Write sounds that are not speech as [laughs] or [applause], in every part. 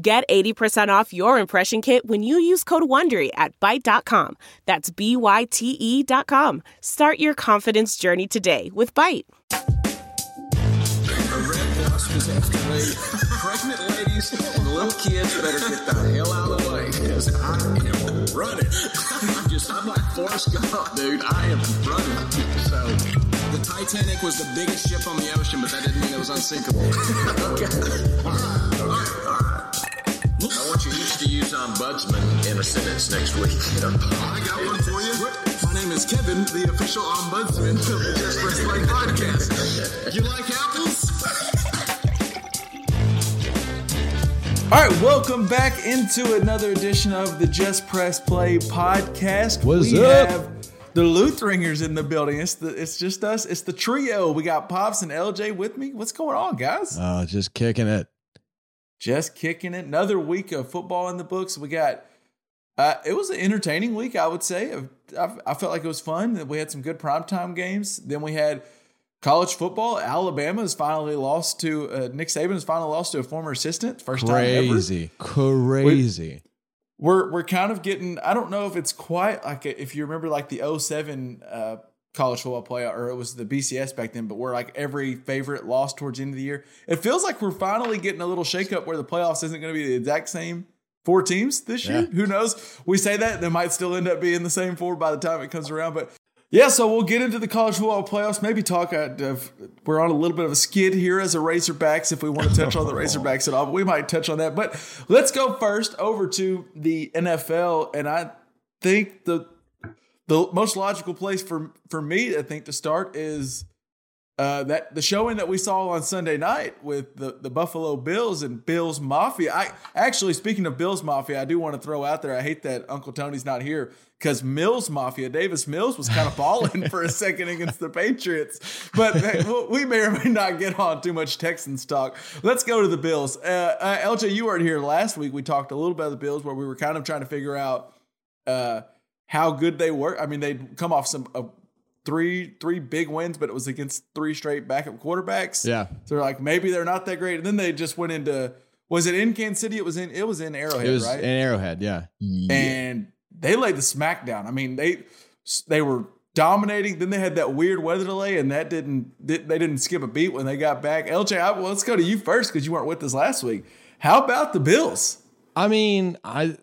Get 80% off your impression kit when you use code WONDERY at Byte.com. That's B-Y-T-E dot com. Start your confidence journey today with Byte. Pregnant ladies and little kids better get the hell out of the way because I am running. I'm just, I'm like Forrest Gump, dude. I am running. So, the Titanic was the biggest ship on the ocean, but that didn't mean it was unsinkable. [laughs] okay. I want you each to use ombudsman in a sentence next week. I got one for you. My name is Kevin, the official ombudsman of the Just Press Play podcast. You like apples? All right, welcome back into another edition of the Just Press Play podcast. What's we up? have the Lutheringers in the building. It's the it's just us. It's the trio. We got Pops and LJ with me. What's going on, guys? Oh, just kicking it. Just kicking it. Another week of football in the books. We got. Uh, it was an entertaining week, I would say. I, I felt like it was fun. We had some good primetime games. Then we had college football. Alabama has finally lost to uh, Nick Saban has finally lost to a former assistant. First time ever. Crazy, crazy. we're we're kind of getting I don't know if it's quite like a, if you remember like the 07 uh college football playoff or it was the BCS back then but we're like every favorite lost towards the end of the year. It feels like we're finally getting a little shakeup where the playoffs isn't going to be the exact same four teams this year. Yeah. Who knows? We say that they might still end up being the same four by the time it comes around but yeah, so we'll get into the college football playoffs. Maybe talk. Uh, we're on a little bit of a skid here as a Razorbacks. If we want to touch on the [laughs] Razorbacks at all, but we might touch on that. But let's go first over to the NFL, and I think the the most logical place for for me, I think, to start is uh, that the showing that we saw on Sunday night with the, the Buffalo Bills and Bills Mafia. I actually, speaking of Bills Mafia, I do want to throw out there. I hate that Uncle Tony's not here because Mills Mafia, Davis Mills, was kind of balling for a second against the Patriots. But hey, we may or may not get on too much Texans talk. Let's go to the Bills. Uh, uh, LJ, you weren't here last week. We talked a little bit about the Bills where we were kind of trying to figure out uh, how good they were. I mean, they'd come off some. Uh, Three three big wins, but it was against three straight backup quarterbacks. Yeah. So they're like, maybe they're not that great. And then they just went into was it in Kansas City? It was in it was in Arrowhead, It was right? an arrowhead, yeah. and they laid the smackdown. I mean, they they were dominating. Then they had that weird weather delay, and that didn't they didn't skip a beat when they got back. LJ, I, well, let's go to you first because you weren't with us last week. How about the Bills? I mean, I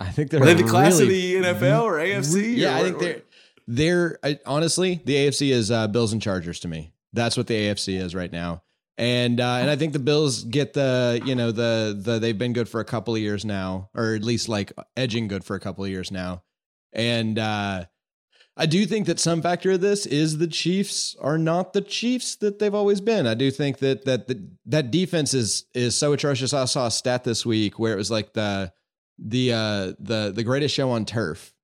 I think they're they the class really, of the NFL or AFC? Yeah, or I think they're they're I, honestly the AFC is uh, Bills and Chargers to me. That's what the AFC is right now. And uh, and I think the Bills get the you know the the they've been good for a couple of years now, or at least like edging good for a couple of years now. And uh, I do think that some factor of this is the Chiefs are not the Chiefs that they've always been. I do think that that the, that defense is is so atrocious. I saw a stat this week where it was like the the uh, the the greatest show on turf.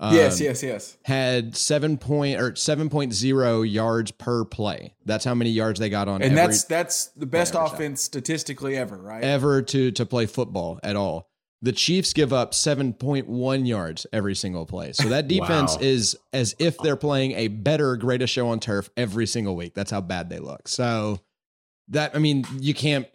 yes, um, yes, yes. Had seven point or seven point zero yards per play. That's how many yards they got on And every, that's that's the best offense statistically ever, right? ever to to play football at all. The Chiefs give up 7.1 yards every single play. So that [laughs] defense Wow. is as if they're playing a better greatest show on turf every single week. That's how bad they look. So that I mean, you can't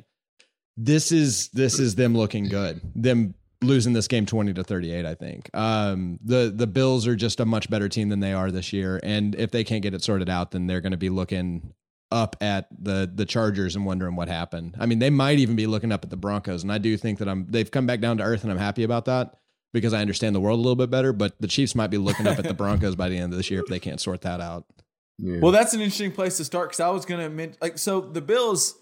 this is this is them looking good. Them losing this game 20 to 38, I think. Um the the Bills are just a much better team than they are this year and if they can't get it sorted out then they're going to be looking up at the the Chargers and wondering what happened. I mean, they might even be looking up at the Broncos, and I do think that I'm they've come back down to earth, and I'm happy about that because I understand the world a little bit better. But the Chiefs might be looking up at the Broncos by the end of this year if they can't sort that out. Well, that's an interesting place to start because I was going to mention, like, so the Bills,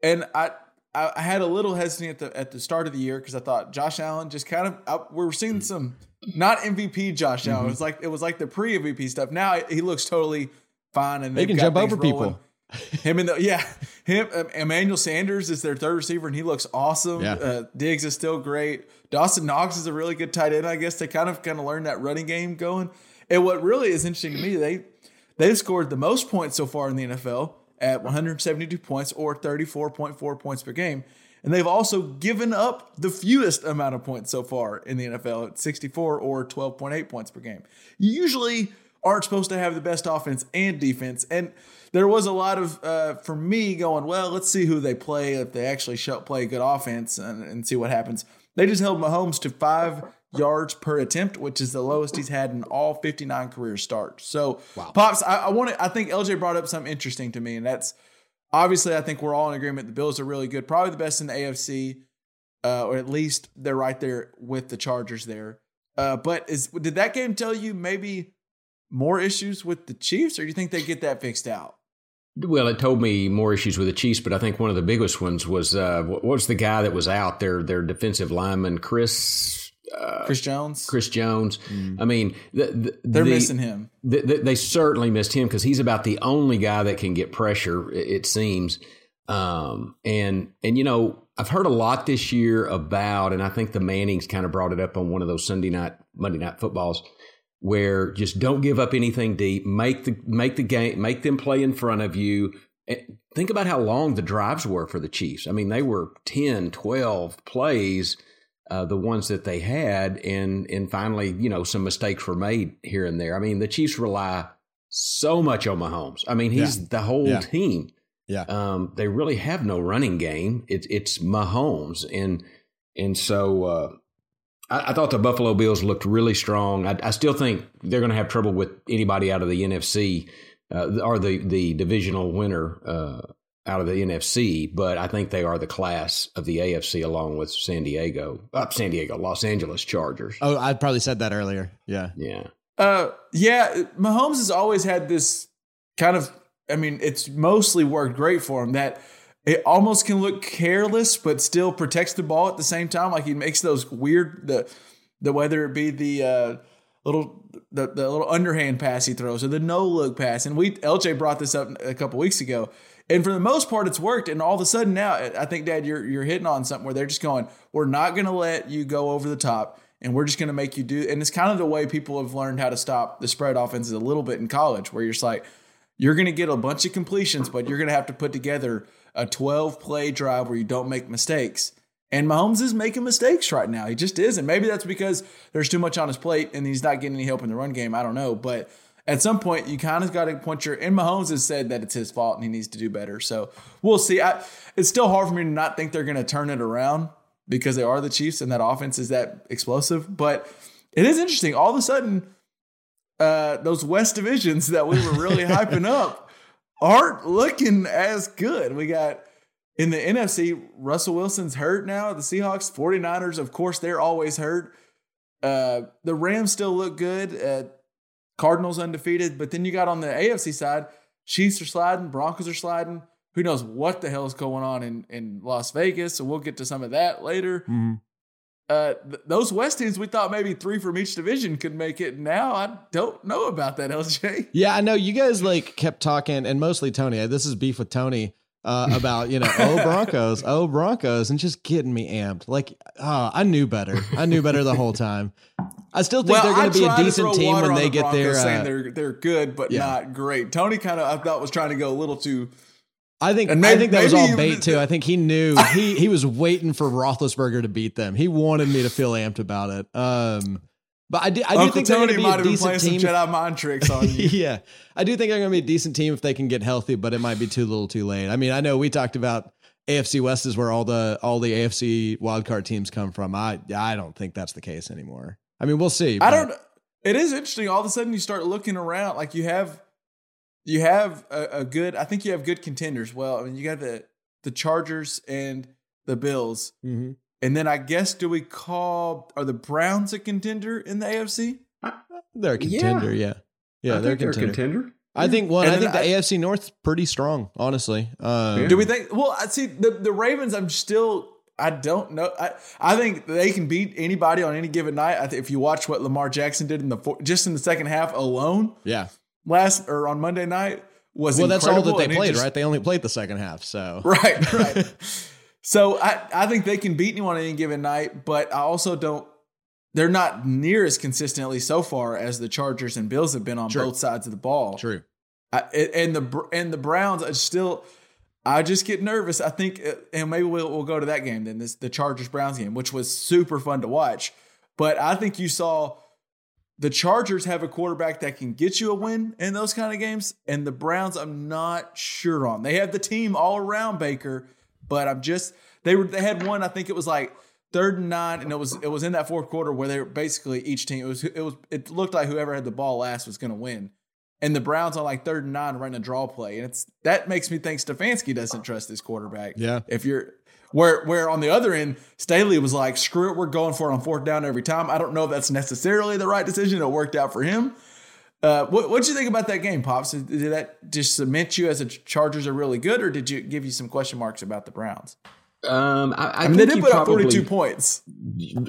and I, I, I had a little hesitant at the at the start of the year because I thought Josh Allen just kind of I, we were seeing some not MVP Josh Allen. Mm-hmm. It was like it was like the pre MVP stuff. Now he looks totally fine and They can got jump over rolling. people. [laughs] Him and the yeah, him um, Emmanuel Sanders is their third receiver, and he looks awesome. Yeah. Uh, Diggs is still great. Dawson Knox is a really good tight end. I guess they kind of kind of learned that running game going. And what really is interesting to me, they they've scored the most points so far in the NFL at 172 points or 34.4 points per game. And they've also given up the fewest amount of points so far in the NFL at 64 or 12.8 points per game. You usually aren't supposed to have the best offense and defense. And there was a lot of, uh, for me, going, well, let's see who they play if they actually show, play good offense and, and see what happens. They just held Mahomes to five yards per attempt, which is the lowest he's had in all 59 career starts. So, Pops, I, I want to, I think LJ brought up something interesting to me, and that's obviously, I think we're all in agreement. The Bills are really good, probably the best in the AFC, uh, or at least they're right there with the Chargers there. Uh, but is did that game tell you maybe more issues with the Chiefs, or do you think they get that fixed out? Well, it told me more issues with the Chiefs, but I think one of the biggest ones was uh, what was the guy that was out there, their defensive lineman, Chris Chris Jones. Chris Jones. I mean, the, the, They're the- missing him. the- the- they certainly missed him because he's about the only guy that can get pressure. It, it seems, um, and and you know, I've heard a lot this year about, and I think the Mannings kind of brought it up on one of those Sunday night, Monday night footballs, where just don't give up anything deep. Make the make the game, make them play in front of you. And Think about how long the drives were for the Chiefs. I mean, they were 10, 12 plays uh, the ones that they had, and and finally, you know, some mistakes were made here and there. I mean, the Chiefs rely so much on Mahomes. I mean, he's the whole Yeah. team. Yeah. Um, they really have no running game. It's it's Mahomes, and and so uh, I, I thought the Buffalo Bills looked really strong. I, I still think they're going to have trouble with anybody out of the NFC uh, or the the divisional winner uh, out of the NFC, but I think they are the class of the AFC along with San Diego, uh, San Diego, Los Angeles Chargers. Oh, I probably said that earlier. Yeah. Yeah, Uh, yeah, Mahomes has always had this kind of. I mean, it's mostly worked great for him. That it almost can look careless, but still protects the ball at the same time. Like he makes those weird the the whether it be the uh, little the, the little underhand pass he throws or the no look pass. And we LJ brought this up a couple weeks ago. And for the most part, it's worked. And all of a sudden now, I think, Dad, you're you're hitting on something where they're just going, "We're not going to let you go over the top, and we're just going to make you do." And it's kind of the way people have learned how to stop the spread offenses a little bit in college, where you're just like, you're going to get a bunch of completions, but you're going to have to put together a 12 play drive where you don't make mistakes. And Mahomes is making mistakes right now. He just is. And maybe that's because there's too much on his plate and he's not getting any help in the run game. I don't know. But at some point, you kind of got to point your. And Mahomes has said that it's his fault and he needs to do better. So we'll see. I, it's still hard for me to not think they're going to turn it around because they are the Chiefs and that offense is that explosive. But it is interesting. All of a sudden, uh, those West divisions that we were really hyping up aren't looking as good. We got in the NFC, Russell Wilson's hurt now. The Seahawks, 49ers, of course, they're always hurt. Uh, the Rams still look good. Uh, Cardinals undefeated. But then you got on the AFC side, Chiefs are sliding, Broncos are sliding. Who knows what the hell is going on in, in Las Vegas? So we'll get to some of that later. Uh, th- those West teams, we thought maybe three from each division could make it. Now I don't know about that, LJ. [laughs] Yeah, I know you guys like kept talking, and mostly Tony. This is beef with Tony uh, about you know, [laughs] oh Broncos, oh Broncos, and just getting me amped. Like, oh, I knew better. I knew better the whole time. I still think they're going to be a decent team when they the get Broncos, there. saying Uh, they're they're good, but yeah. not great. Tony kind of I thought was trying to go a little too. I think And I think that was all bait too. I think he knew [laughs] he he was waiting for Roethlisberger to beat them. He wanted me to feel amped about it. Um, but I do I do Uncle think they're going Tony to be might a decent playing some team. Jedi mind tricks on [laughs] you. yeah, I do think they're going to be a decent team if they can get healthy, but it might be too little, too late. I mean, I know we talked about AFC West is where all the all the AFC wildcard teams come from. I I don't think that's the case anymore. I mean, we'll see. I don't. It is interesting. All of a sudden, you start looking around. Like you have, you have a, a good. I think you have good contenders. Well, I mean, you got the the Chargers and the Bills, Mhm. and then I guess do we call are the Browns a contender in the AFC? They're a contender. Yeah, yeah, I they're, a think contender. contender. I think one. And I think the I- AFC North's pretty strong, honestly. Um, Yeah. Do we think? Well, I see the the Ravens. I'm still. I don't know. I, I think they can beat anybody on any given night. I think if you watch what Lamar Jackson did in the four, just in the second half alone Yeah, last or on Monday night was well, that's all that they played, just- right? They only played the second half, so [laughs] Right, right. so I, I think they can beat anyone on any given night, but I also don't. They're not near as consistently so far as the Chargers and Bills have been on True. both sides of the ball. true. I, and the and the Browns are still. I just get nervous. I think, uh, and maybe we'll, we'll go to that game then. This the Chargers Browns game, which was super fun to watch. But I think you saw the Chargers have a quarterback that can get you a win in those kind of games, and the Browns I'm not sure on. They have the team all around Baker, but I'm just they were they had one. I think it was like third and nine, and it was it was in that fourth quarter where they were basically each team it was it was it looked like whoever had the ball last was going to win and the Browns on like third and nine running a draw play, and it's that makes me think Stefanski doesn't trust his quarterback. Yeah. If you're where where on the other end, Staley was like, "Screw it, we're going for it on fourth down every time." I don't know if that's necessarily the right decision. It worked out for him. Uh, what what'd you think about that game, pops? Did that just cement you as the Chargers are really good, or did you give you some question marks about the Browns? Um, I, I, I mean, they did put up 42 points.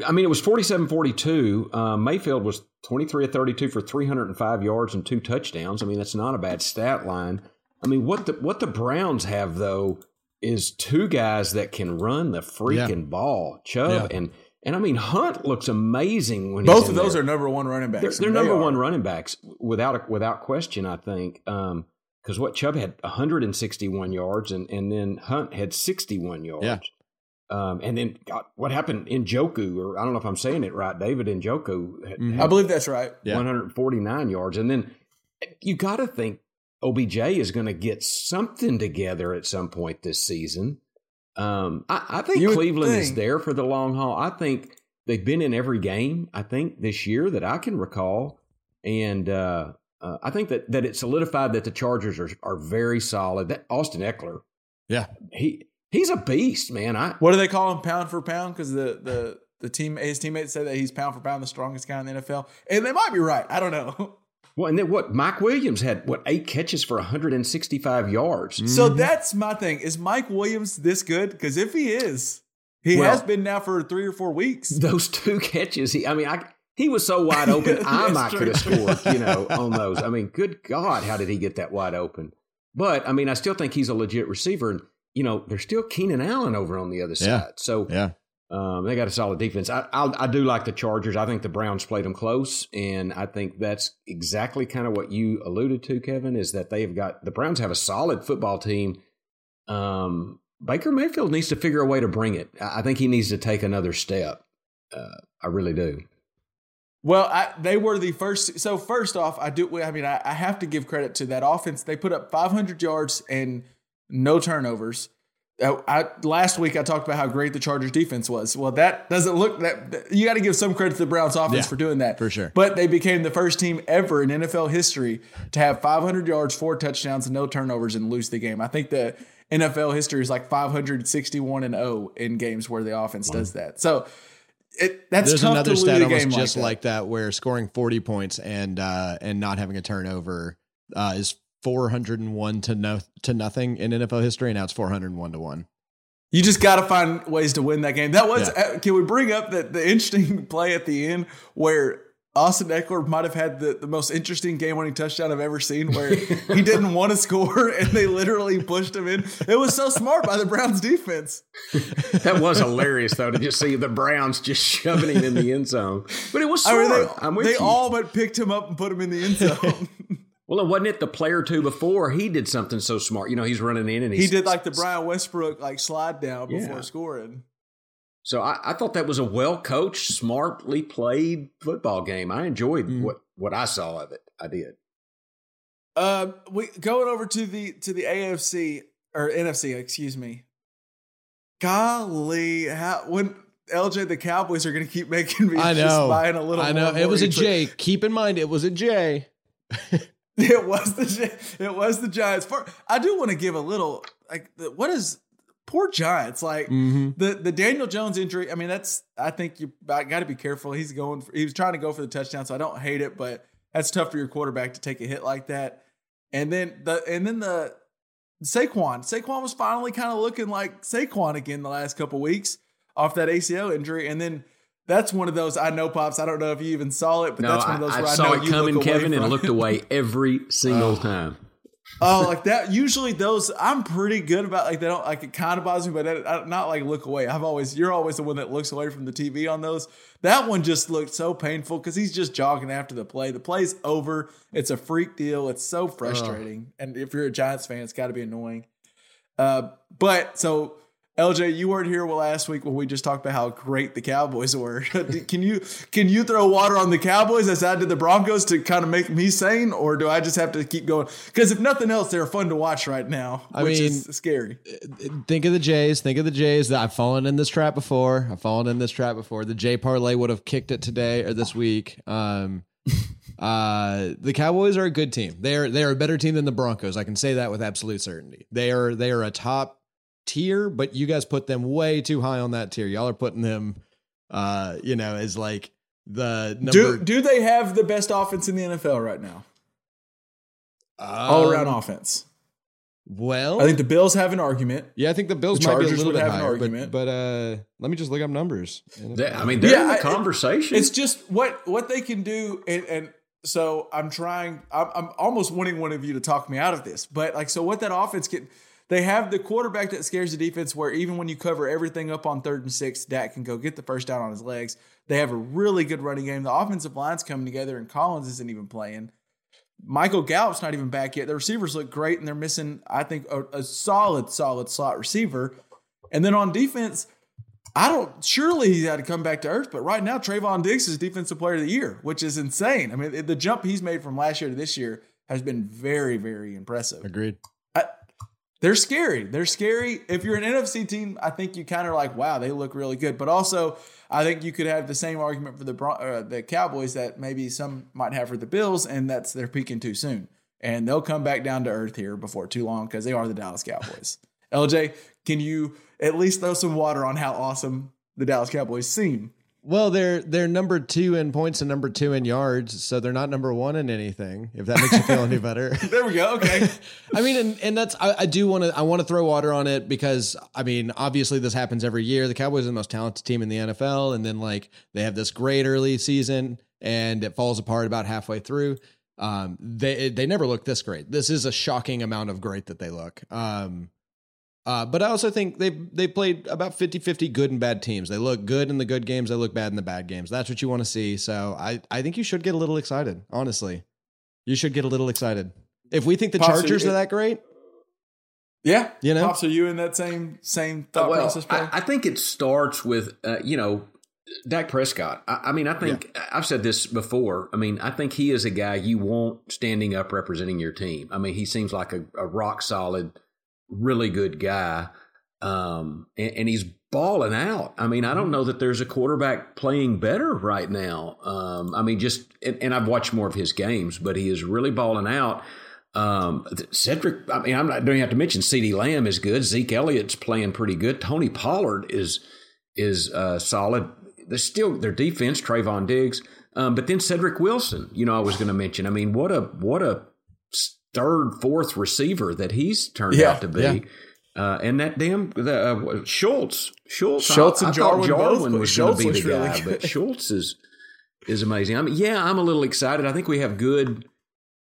I mean, it was 47 42. Um, Mayfield was 23 of 32 for 305 yards and two touchdowns. I mean, that's not a bad stat line. I mean, what the what the Browns have though is two guys that can run the freaking ball, Chubb Yeah. and and I mean Hunt looks amazing when Both he's of in those there. are number one running backs. They're, they're number are. one running backs without a, without question. I think because what Chubb had 161 yards and and then Hunt had 61 yards. Yeah. Um, and then God, what happened Njoku, or I don't know if I'm saying it right, David Njoku had, Mhm. I believe that's right. Yeah. 149 yards, and then you got to think OBJ is going to get something together at some point this season. Um, I, I think You would Cleveland is there for the long haul. I think they've been in every game. I think this year that I can recall, and uh, uh, I think that that it solidified that the Chargers are are very solid. That Austin Ekeler, Yeah. he he's a beast, man. I What do they call him, pound for pound? Because the the the team his teammates say that he's pound for pound the strongest guy in the NFL, and they might be right. I don't know. [laughs] well, and then what? Mike Williams had what eight catches for 165 yards. So mm-hmm. that's my thing. Is Mike Williams this good? Because if he is, he Well- has been now for three or four weeks. [laughs] those two catches. He, I mean, I he was so wide [laughs] open. I might true. could have scored, you know, [laughs] on those. I mean, good God, how did he get that wide open? But I mean, I still think he's a legit receiver, and you know, there's still Keenan Allen over on the other Yeah. side. So Yeah. Um, they got a solid defense. I, I I do like the Chargers. I think the Browns played them close, and I think that's exactly kind of what you alluded to, Kevin. Is that they've got the Browns have a solid football team. Um, Baker Mayfield needs to figure a way to bring it. I think he needs to take another step. Uh, I really do. Well, I, they were the first. So first off, I do. I mean, I, I have to give credit to that offense. They put up 500 yards and no turnovers. I, last week I talked about how great the Chargers defense was. Well, that doesn't look that. that- You got to give some credit to the Browns offense Yeah, for doing that for sure. But they became the first team ever in NFL history to have 500 yards, four touchdowns, and no turnovers and lose the game. I think the NFL history is like 561 and 0 in games where the offense does that. So it that's There's tough another stat a almost just like, like that, where scoring 40 points and uh, and not having a turnover uh, is 401 to no to nothing in NFL history, and now it's 401 to one. You just got to find ways to win that game. That was. Yeah. uh, Can we bring up that the interesting [laughs] play at the end where Austin Ekeler might have had the, the most interesting game-winning touchdown I've ever seen, where he [laughs] didn't want to score and they literally pushed him in. It was so smart by the Browns defense. That was hilarious, though, to just see the Browns just shoving him in the end zone. But it was I smart. mean, I'm they, with they you. all but picked him up and put him in the end [laughs] zone. Well, and wasn't it the player two before he did something so smart? You know, he's running in and he did like the Brian Westbrook like slide down before Yeah. scoring. So I, I thought that was a well coached, smartly played football game. I enjoyed Mm. what what I saw of it. I did. Uh, we going over to the to the AFC or NFC, excuse me. Golly, how when LJ the Cowboys are going to keep making me I just know. buying a little. I know and it was a each- Keep in mind, it was a J. [laughs] [laughs] It was the it was the Giants. For, I do want to give a little like what is poor Giants like Mm-hmm. the the Daniel Jones injury. I mean, that's I think you got to be careful. He's going. For, he was trying to go for the touchdown, so I don't hate it, but that's tough for your quarterback to take a hit like that. And then the and then the Saquon. Saquon was finally kind of looking like Saquon again the last couple weeks off that ACL injury, and then. That's one of those I know, pops. I don't know if you even saw it, but No, that's one of those I where I, saw know it you coming, Kevin, and looked away every [laughs] single Oh. time. Oh, like that. Usually those I'm pretty good about. Like they don't like it kind of bothers me, but I, I, not like look away. I've always you're always the one that looks away from the TV on those. That one just looked so painful because he's just jogging after the play. The play's over. It's a freak deal. It's so frustrating. And if you're a Giants fan, it's got to be annoying. Uh, but so LJ, you weren't here last week when we just talked about how great the Cowboys were. [laughs] can you can you throw water on the Cowboys as I did the Broncos to kind of make me sane, or do I just have to keep going? Because if nothing else, they're fun to watch right now, I which mean, is scary. Think of the Jays. Think of the Jays. I've fallen in this trap before. I've fallen in this trap before. The Jay parlay would have kicked it today or this week. Um, [laughs] uh, the Cowboys are a good team. They're they're a better team than the Broncos. I can say that with absolute certainty. They are they are a top tier, but you guys put them way too high on that tier. Y'all are putting them, uh, you know, as like the number. Do do they have the best offense in the NFL right now? All around Um, offense. Well, I think the Bills have an argument. yeah, I think the Bills the might be a Chargers little would bit have an argument. but, but uh, let me just look up numbers. They- I mean, they're Yeah, in the I- conversation. It's just what what they can do, and, and so I'm trying. I'm, I'm almost wanting one of you to talk me out of this, but like, so what that offense can. They have the quarterback that scares the defense, where even when you cover everything up on third and six, Dak can go get the first down on his legs. They have a really good running game. The offensive line's coming together, and Collins isn't even playing. Michael Gallup's not even back yet. The receivers look great, and they're missing, I think, a, a solid, solid slot receiver. And then on defense, I don't. Surely he had to come back to earth, but right now Trevon Diggs is Defensive Player of the Year, which is insane. I mean, the jump he's made from last year to this year has been very, very impressive. Agreed. They're scary. They're scary. If you're an NFC team, I think you kind of like, wow, they look really good. But also, I think you could have the same argument for the uh, the Cowboys that maybe some might have for the Bills, and that's they're peaking too soon, and they'll come back down to earth here before too long because they are the Dallas Cowboys. [laughs] LJ, can you at least throw some water on how awesome the Dallas Cowboys seem? Well, they're they're number two in points and number two in yards, so they're not number one in anything. If that makes you feel any better. [laughs] There we go. Okay. [laughs] I mean, and, and that's I, I do want to I want to throw water on it because I mean, obviously this happens every year. The Cowboys are the most talented team in the NFL, and then like they have this great early season, and it falls apart about halfway through. Um, they they never look this great. This is a shocking amount of great that they look. Um, uh, but I also think they they played about 50-50 good and bad teams. They look good in the good games. They look bad in the bad games. That's what you want to see. So I I think you should get a little excited. Honestly, you should get a little excited. If we think the Pops, Chargers are- are that great, Yeah. You know? Pops, are you in that same same thought well, process? I, I think it starts with uh, you know Dak Prescott. I, I mean, I think I've said this before. I mean, I think he is a guy you want standing up representing your team. I mean, he seems like a, a rock solid, really good guy, um, and, and he's balling out. I mean, I don't know that there's a quarterback playing better right now. Um, I mean, just and, and I've watched more of his games, but he is really balling out. Um, Cedric, I mean, I'm not don't have to mention CeeDee Lamb is good. Zeke Elliott's playing pretty good. Tony Pollard is is uh, solid. There's still their defense, Trevon Diggs, um, but then Cedric Wilson. You know, I was going to mention. I mean, what a what a third, fourth receiver that he's turned Yeah, out to be. yeah. Uh, and that damn the, uh, Schultz, Schultz, Schultz I, and I Jarwin Jarwin was going to be the really guy, good. but [laughs] Schultz is is amazing. I mean, yeah, I'm a little excited. I think we have good.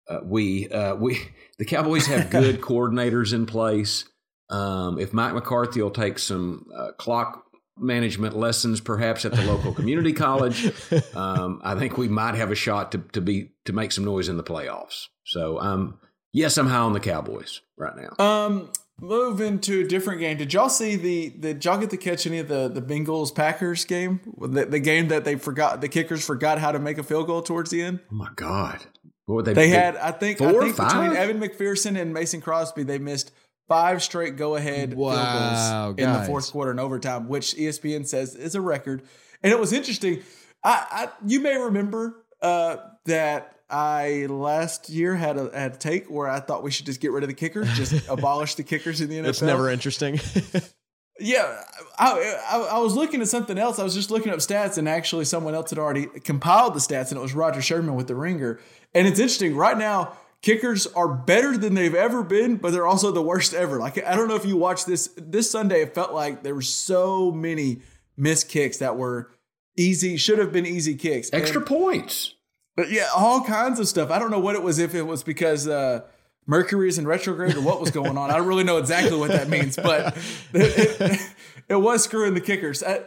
Uh, we uh, we [laughs] the Cowboys have good [laughs] coordinators in place. Um, if Mike McCarthy will take some uh, clock management lessons, perhaps at the local community college, um, I think we might have a shot to to be to make some noise in the playoffs. So, I'm. um, yes, I'm high on the Cowboys right now. Um, moving to a different game. Did y'all see the? Did y'all get to catch any of the the Bengals Packers game? The, the game that they forgot the kickers forgot how to make a field goal towards the end. Oh my God! What they, They had, I think, I Four, think between five? Evan McPherson and Mason Crosby, they missed five straight go ahead Wow, field goals in the fourth quarter and overtime, which ESPN says is a record. And it was interesting. I, I you may remember uh, that I last year had a had a take where I thought we should just get rid of the kicker, just [laughs] abolish the kickers in the NFL. it's never interesting. [laughs] Yeah, I, I, I was looking at something else. I was just looking up stats, and actually, someone else had already compiled the stats, and it was Roger Sherman with the Ringer. And it's interesting right now. Kickers are better than they've ever been, but they're also the worst ever. Like I don't know if you watched this this Sunday. It felt like there were so many missed kicks that were easy, should have been easy kicks. extra And- points. But yeah, all kinds of stuff. I don't know what it was. If it was because uh, Mercury is in retrograde or what was going on. I don't really know exactly what that means, but [laughs] it, it, it was screwing the kickers. I,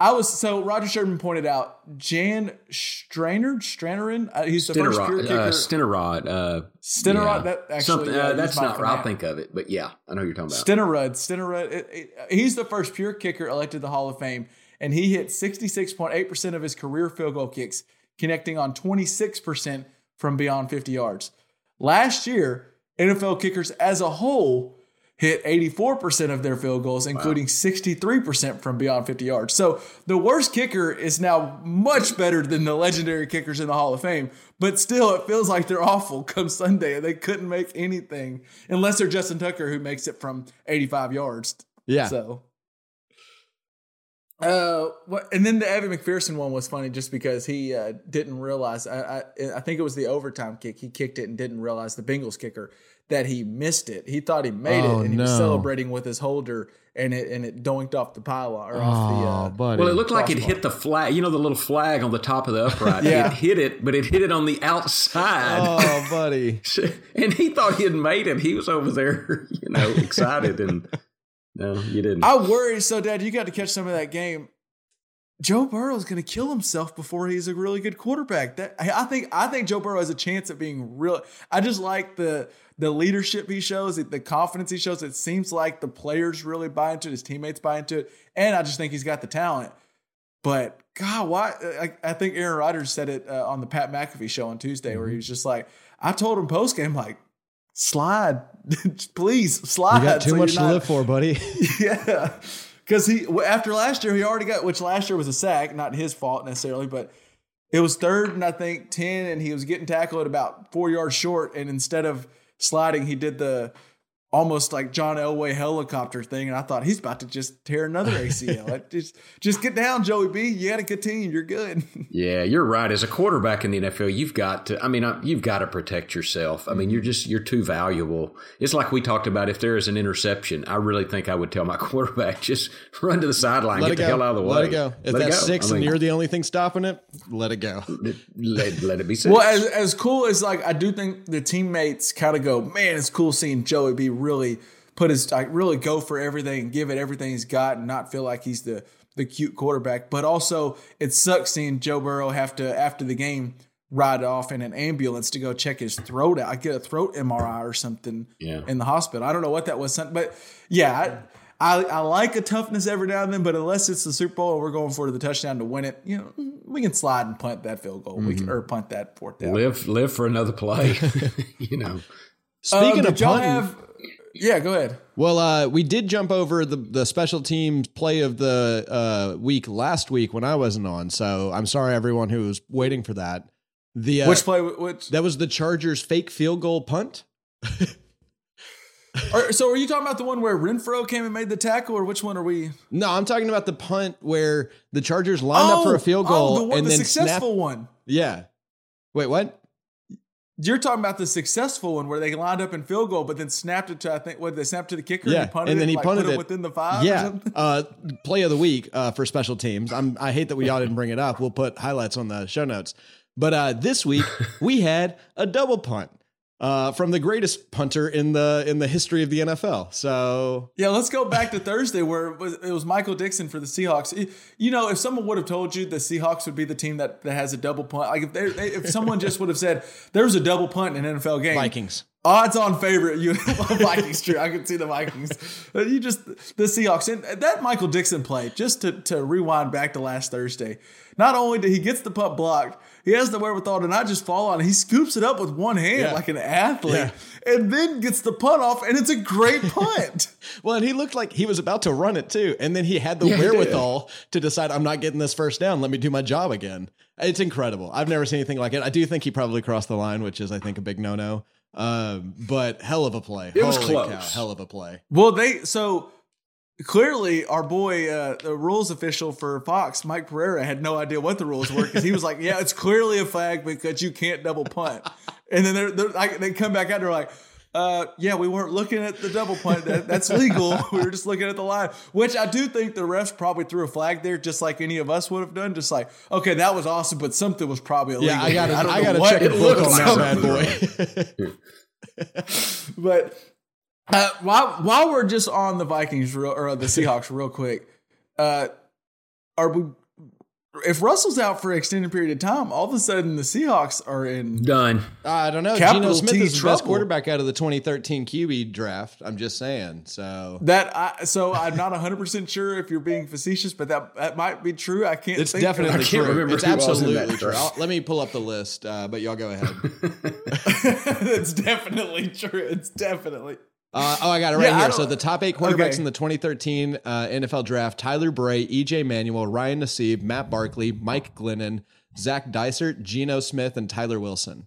I, was so Roger Sherman pointed out Jan Strainer Stranarin. Uh, he's the first pure kicker. Uh, Stenerud. Uh, Stenerud. yeah. That actually yeah, uh, that's not. I'll think of it, but yeah, I know you're talking about. Stenerud. Stenerud. It, he's the first pure kicker elected to the Hall of Fame, and he hit 66.8% of his career field goal kicks, connecting on 26% from beyond 50 yards. Last year, NFL kickers as a whole hit 84% of their field goals, including 63% from beyond 50 yards. So the worst kicker is now much better than the legendary kickers in the Hall of Fame, but still it feels like they're awful come Sunday and they couldn't make anything unless they're Justin Tucker who makes it from 85 yards. Yeah. So uh, what, and then the Evan McPherson one was funny just because he uh, didn't realize. I, I I think it was the overtime kick. He kicked it and didn't realize the Bengals kicker that he missed it. He thought he made Oh, it and he was celebrating with his holder and it and it doinked off the pylon or off the. Oh, Uh, buddy. Well, it looked like it hit the flag. You know, the little flag on the top of the upright. [laughs] Yeah. It hit it, but it hit it on the outside. oh, buddy. [laughs] and he thought he had made it. He was over there, [laughs] you know, excited. And no, you didn't. I worry. So, Dad, you got to catch some of that game. Joe Burrow's going to kill himself before he's a really good quarterback. That I think. I think Joe Burrow has a chance at being real. I just like the the leadership he shows, the confidence he shows. It seems like the players really buy into it, his teammates buy into it, and I just think he's got the talent. But God, why? I, I think Aaron Rodgers said it uh, on the Pat McAfee show on Tuesday, where he was just like, I told him post game, like, slide, [laughs] please slide. You got too so much to not- live for, buddy. [laughs] yeah, because he after last year he already got which last year was a sack, not his fault necessarily, but it was third and I think ten, and he was getting tackled about four yards short, and instead of sliding, he did the almost like John Elway helicopter thing, and I thought he's about to just tear another ACL. [laughs] Just just get down, Joey B. You had a good team, you're good. [laughs] Yeah, you're right. As a quarterback in the NFL, you've got to. I mean, uh, you've got to protect yourself. I mean, you're just you're too valuable. It's like we talked about. If there is an interception, I really think I would tell my [laughs] quarterback just run to the sideline, Let get the go. hell out of the way, Let it go. If Let that's go. six I mean, and you're the only thing stopping it, let it go. let, let it be six. Well, as, as cool as like I do think the teammates kind of go, man, it's cool seeing Joey B really put his like really go for everything and give it everything he's got and not feel like he's the the cute quarterback. But also it sucks seeing Joe Burrow have to after the game ride off in an ambulance to go check his throat out. I get a throat MRI or something Yeah. in the hospital. I don't know what that was, but yeah. I, I, I like a toughness every now and then, but unless it's the Super Bowl and we're going for the touchdown to win it, you know, we can slide and punt that field goal. We can or punt that fourth down. live live for another play. [laughs] you know. Speaking Um, of did punting, have? Yeah, go ahead. well, uh, we did jump over the the special teams play of the uh, week last week when I wasn't on. So I'm sorry everyone who was waiting for that. The uh, Which play? Which? that was the Chargers fake field goal punt. [laughs] Or, so, are you talking about the one where Renfro came and made the tackle, or which one are we? No, I'm talking about the punt where the Chargers lined up for a field goal oh, the one, and the then successful snapped. one. Yeah. Wait, what? You're talking about the successful one where they lined up in field goal, but then snapped it to I think what they snapped to the kicker. Yeah, and, punted and then it, he like, punted put it. within the five. Yeah. something? Uh, play of the week uh, for special teams. I'm, I hate that we all didn't bring it up. We'll put highlights on the show notes. But uh, this week we had a double punt uh, from the greatest punter in the in the history of the NFL. So Yeah, let's go back to Thursday where it was, it was Michael Dickson for the Seahawks. You know, if someone would have told you the Seahawks would be the team that, that has a double punt, like if they, if someone just would have said there's a double punt in an NFL game, Vikings. Odds on favorite [laughs] you Vikings. True, I can see the Vikings. Uh, you just the Seahawks and that Michael Dickson play. Just to to rewind back to last Thursday. Not only did he gets the punt blocked, he has the wherewithal to not just fall on it. He scoops it up with one hand Yeah. like an athlete, Yeah. and then gets the punt off, and it's a great [laughs] punt. Well, and he looked like he was about to run it too, and then he had the Yeah, wherewithal to decide I'm not getting this first down. Let me do my job again. It's incredible. I've never seen anything like it. I do think he probably crossed the line, which is I think a big no no. Um, but hell of a play. It was close. Cow, hell of a play. Well, they so clearly our boy, uh, the rules official for Fox, Mike Pereira, had no idea what the rules were because he was like, "Yeah, it's clearly a flag because you can't double punt." And then they're, they're like, they come back out, they're like. Uh, yeah, we weren't looking at the double punt. That, that's legal. [laughs] we were just looking at the line, which I do think the refs probably threw a flag there, just like any of us would have done. Just like, okay, that was awesome, but something was probably illegal. Yeah, I got to don't I got to check it a book on that bad boy. [laughs] but uh, while while we're just on the Vikings real, or the Seahawks real quick, uh, are we? If Russell's out for an extended period of time, all of a sudden the Seahawks are in. Done. I don't know. Capital Geno Smith T is the best quarterback out of the 2013 QB draft. I'm just saying. So That I so I'm not 100 percent sure if you're being facetious, but that that might be true. I can't. it's think of- definitely I can't true. remember It's who was in absolutely that true. I'll- let me pull up the list, uh, but y'all go ahead. [laughs] [laughs] it's definitely true. It's definitely. Uh, oh, I got it right Yeah, here. So the top eight quarterbacks Okay. in the 2013 uh, NFL draft: Tyler Bray, EJ Manuel, Ryan Nassib, Matt Barkley, Mike Glennon, Zach Dysert, Geno Smith, and Tyler Wilson.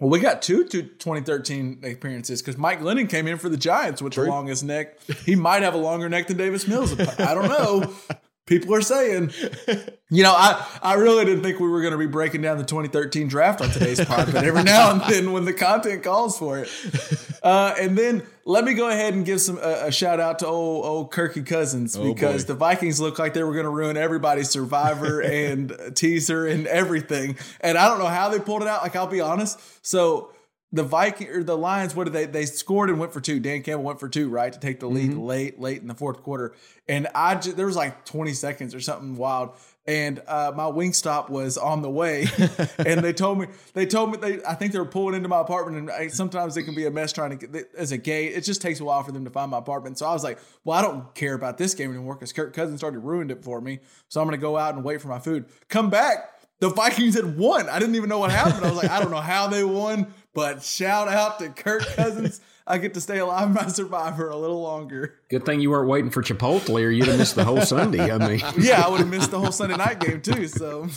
Well, we got two, two 2013 appearances because Mike Glennon came in for the Giants with the longest neck. He might have a longer neck than Davis Mills. I don't know. [laughs] People are saying. [laughs] You know, I, I really didn't think we were going to be breaking down the 2013 draft on today's pod, but every now and then when the content calls for it. [laughs] Uh, and then let me go ahead and give some a, a shout out to old old Kirky Cousins because boy. the Vikings looked like they were going to ruin everybody's survivor [laughs] and teaser and everything. And I don't know how they pulled it out. Like I'll be honest. So the Viking or the Lions, what did they they scored and went for two? Dan Campbell went for two, right, to take the lead late late in the fourth quarter. And I just, there was like 20 seconds or something wild. And uh, my Wingstop was on the way, [laughs] and they told me they told me they I think they were pulling into my apartment, and I, sometimes it can be a mess trying to get as a gate. It just takes a while for them to find my apartment. So I was like, well, I don't care about this game anymore because Kirk Cousins already ruined it for me. So I'm going to go out and wait for my food. Come back, the Vikings had won. I didn't even know what happened. I was like, I don't know how they won, but shout out to Kirk Cousins. I get to stay alive in my survivor a little longer. Good thing you weren't waiting for Chipotle, or you'd have missed the whole Sunday. I mean, [laughs] Yeah, I would have missed the whole Sunday night game too. So,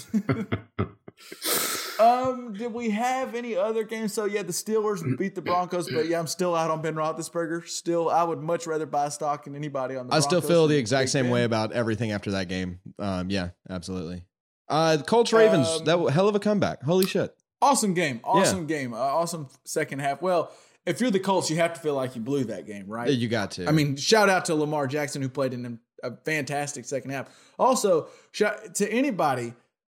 [laughs] um, did we have any other games? So yeah, the Steelers beat the Broncos, but yeah, I'm still out on Ben Roethlisberger. Still, I would much rather buy stock in anybody on the. I still feel the exact same Ben. way about everything after that game. Um, yeah, absolutely. Uh, Colts Ravens. Um, that was hell of a comeback. Holy shit. Awesome game, awesome game, uh, awesome second half. Well, if you're the Colts, you have to feel like you blew that game, right? You got to. I mean, shout out to Lamar Jackson who played in a fantastic second half. Also, shout to anybody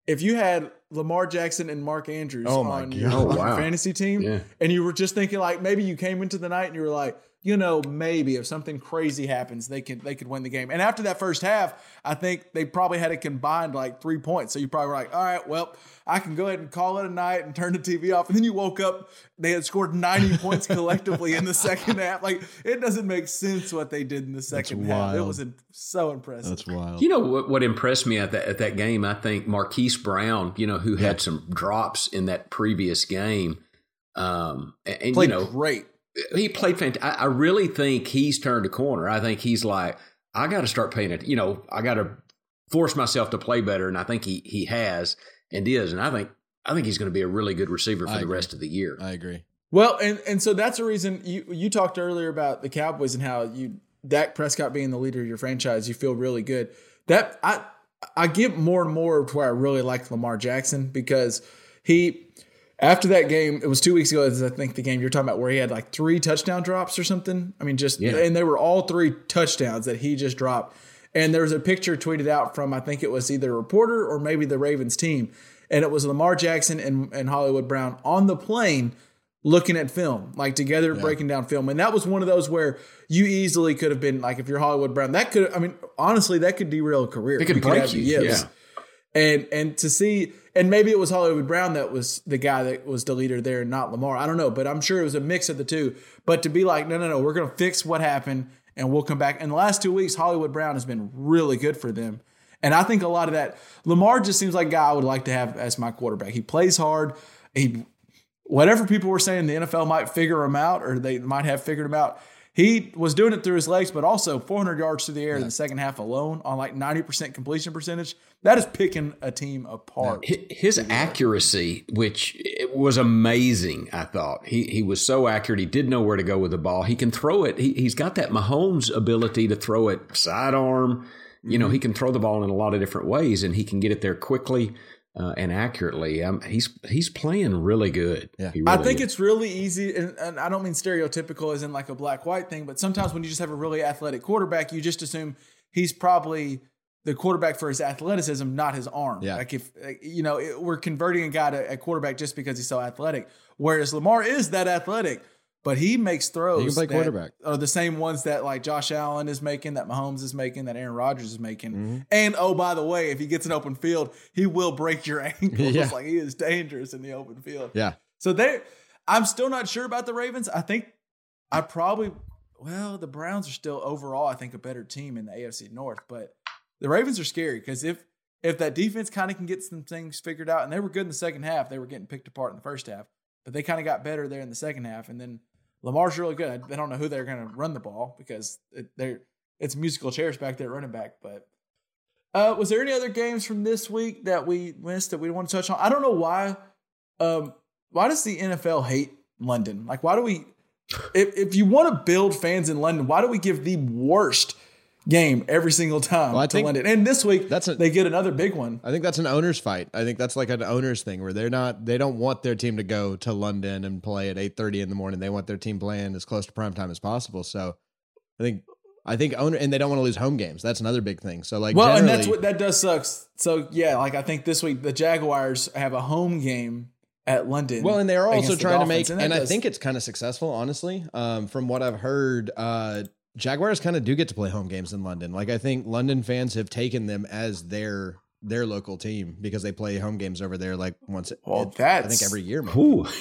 if you had Lamar Jackson and Mark Andrews Oh on, God. your, Oh, wow. fantasy team, Yeah. and you were just thinking like maybe you came into the night and you were like, you know, maybe if something crazy happens, they could they could win the game. And after that first half, I think they probably had a combined like three points. So you probably were like, all right, well, I can go ahead and call it a night and turn the TV off. And then you woke up, they had scored 90 [laughs] points collectively in the second half. Like it doesn't make sense what they did in the second half. It was in- so impressive. That's wild. You know what, what impressed me at that at that game? I think Marquise Brown, you know, who had some drops in that previous game, um, and, and, you Played know, great. He played fantastic. I, really think he's turned a corner. I think he's like, I got to start paying it. You know, I got to force myself to play better, and I think he he has and is, and I think I think he's going to be a really good receiver for I the agree. rest of the year. I agree. Well, and and so that's the reason you you talked earlier about the Cowboys and how you Dak Prescott being the leader of your franchise, you feel really good. That I I get more and more to where I really like Lamar Jackson because he after that game, it was two weeks ago. Is I think the game you're talking about where he had like three touchdown drops or something. I mean, just Yeah. and they were all three touchdowns that he just dropped. And there was a picture tweeted out from I think it was either a reporter or maybe the Ravens team, and it was Lamar Jackson and, and Hollywood Brown on the plane looking at film, like together breaking down film. And that was one of those where you easily could have been like, if you're Hollywood Brown, that could, I mean, honestly, that could derail a career. It could You break you, yips. yeah. And and to see, and maybe it was Hollywood Brown that was the guy that was the leader there, not Lamar. I don't know, but I'm sure it was a mix of the two. But to be like, no, no, no, we're going to fix what happened, and we'll come back. In the last two weeks, Hollywood Brown has been really good for them. And I think a lot of that, Lamar just seems like a guy I would like to have as my quarterback. He plays hard. He whatever people were saying the NFL might figure him out or they might have figured him out. He was doing it through his legs, but also 400 yards through the air in the second half alone on like 90% completion percentage. That is picking a team apart. Hi- His accuracy, which it was amazing, I thought he he was so accurate. He did know where to go with the ball. He can throw it. He, he's got that Mahomes ability to throw it sidearm. You know, mm-hmm. he can throw the ball in a lot of different ways, and he can get it there quickly uh, and accurately. Um, he's he's playing really good. Yeah. He I think is. it's really easy, and, and I don't mean stereotypical as in like a black white thing, but sometimes when you just have a really athletic quarterback, you just assume he's probably the quarterback for his athleticism, not his arm. Yeah. Like if you know it, we're converting a guy to a quarterback just because he's so athletic, whereas Lamar is that athletic, but he makes throws. He can play that quarterback. Are the same ones that like Josh Allen is making, that Mahomes is making, that Aaron Rodgers is making. Mm-hmm. And oh, by the way, if he gets an open field, he will break your [laughs] ankle. Yeah. Like he is dangerous in the open field. Yeah. So they, I'm still not sure about the Ravens. I think I probably, well, the Browns are still overall, I think, a better team in the AFC North. But the Ravens are scary because if if that defense kind of can get some things figured out, and they were good in the second half, they were getting picked apart in the first half, but they kind of got better there in the second half, and then Lamar's really good. They don't know who they're going to run the ball because it, they're it's musical chairs back there running back, but. Uh, was there any other games from this week that we missed that we want to touch on? I don't know why. Um, why does the NFL hate London? Like, why do we? If if you want to build fans in London, why do we give the worst game every single time Well, I to think London? And this week, that's a- they get another big one. I think that's an owner's fight. I think that's like an owner's thing where they're not they don't want their team to go to London and play at eight thirty in the morning. They want their team playing as close to prime time as possible. So I think I think owner and they don't want to lose home games. That's another big thing. So like Well, and that's what that does sucks. So yeah, like I think this week the Jaguars have a home game at London. Well, and they're also against the trying to make, that and I think it's kind of successful, honestly. Um, from what I've heard, uh, Jaguars kind of do get to play home games in London. Like I think London fans have taken them as their their local team because they play home games over there like once. Well, it- I think every year. [laughs]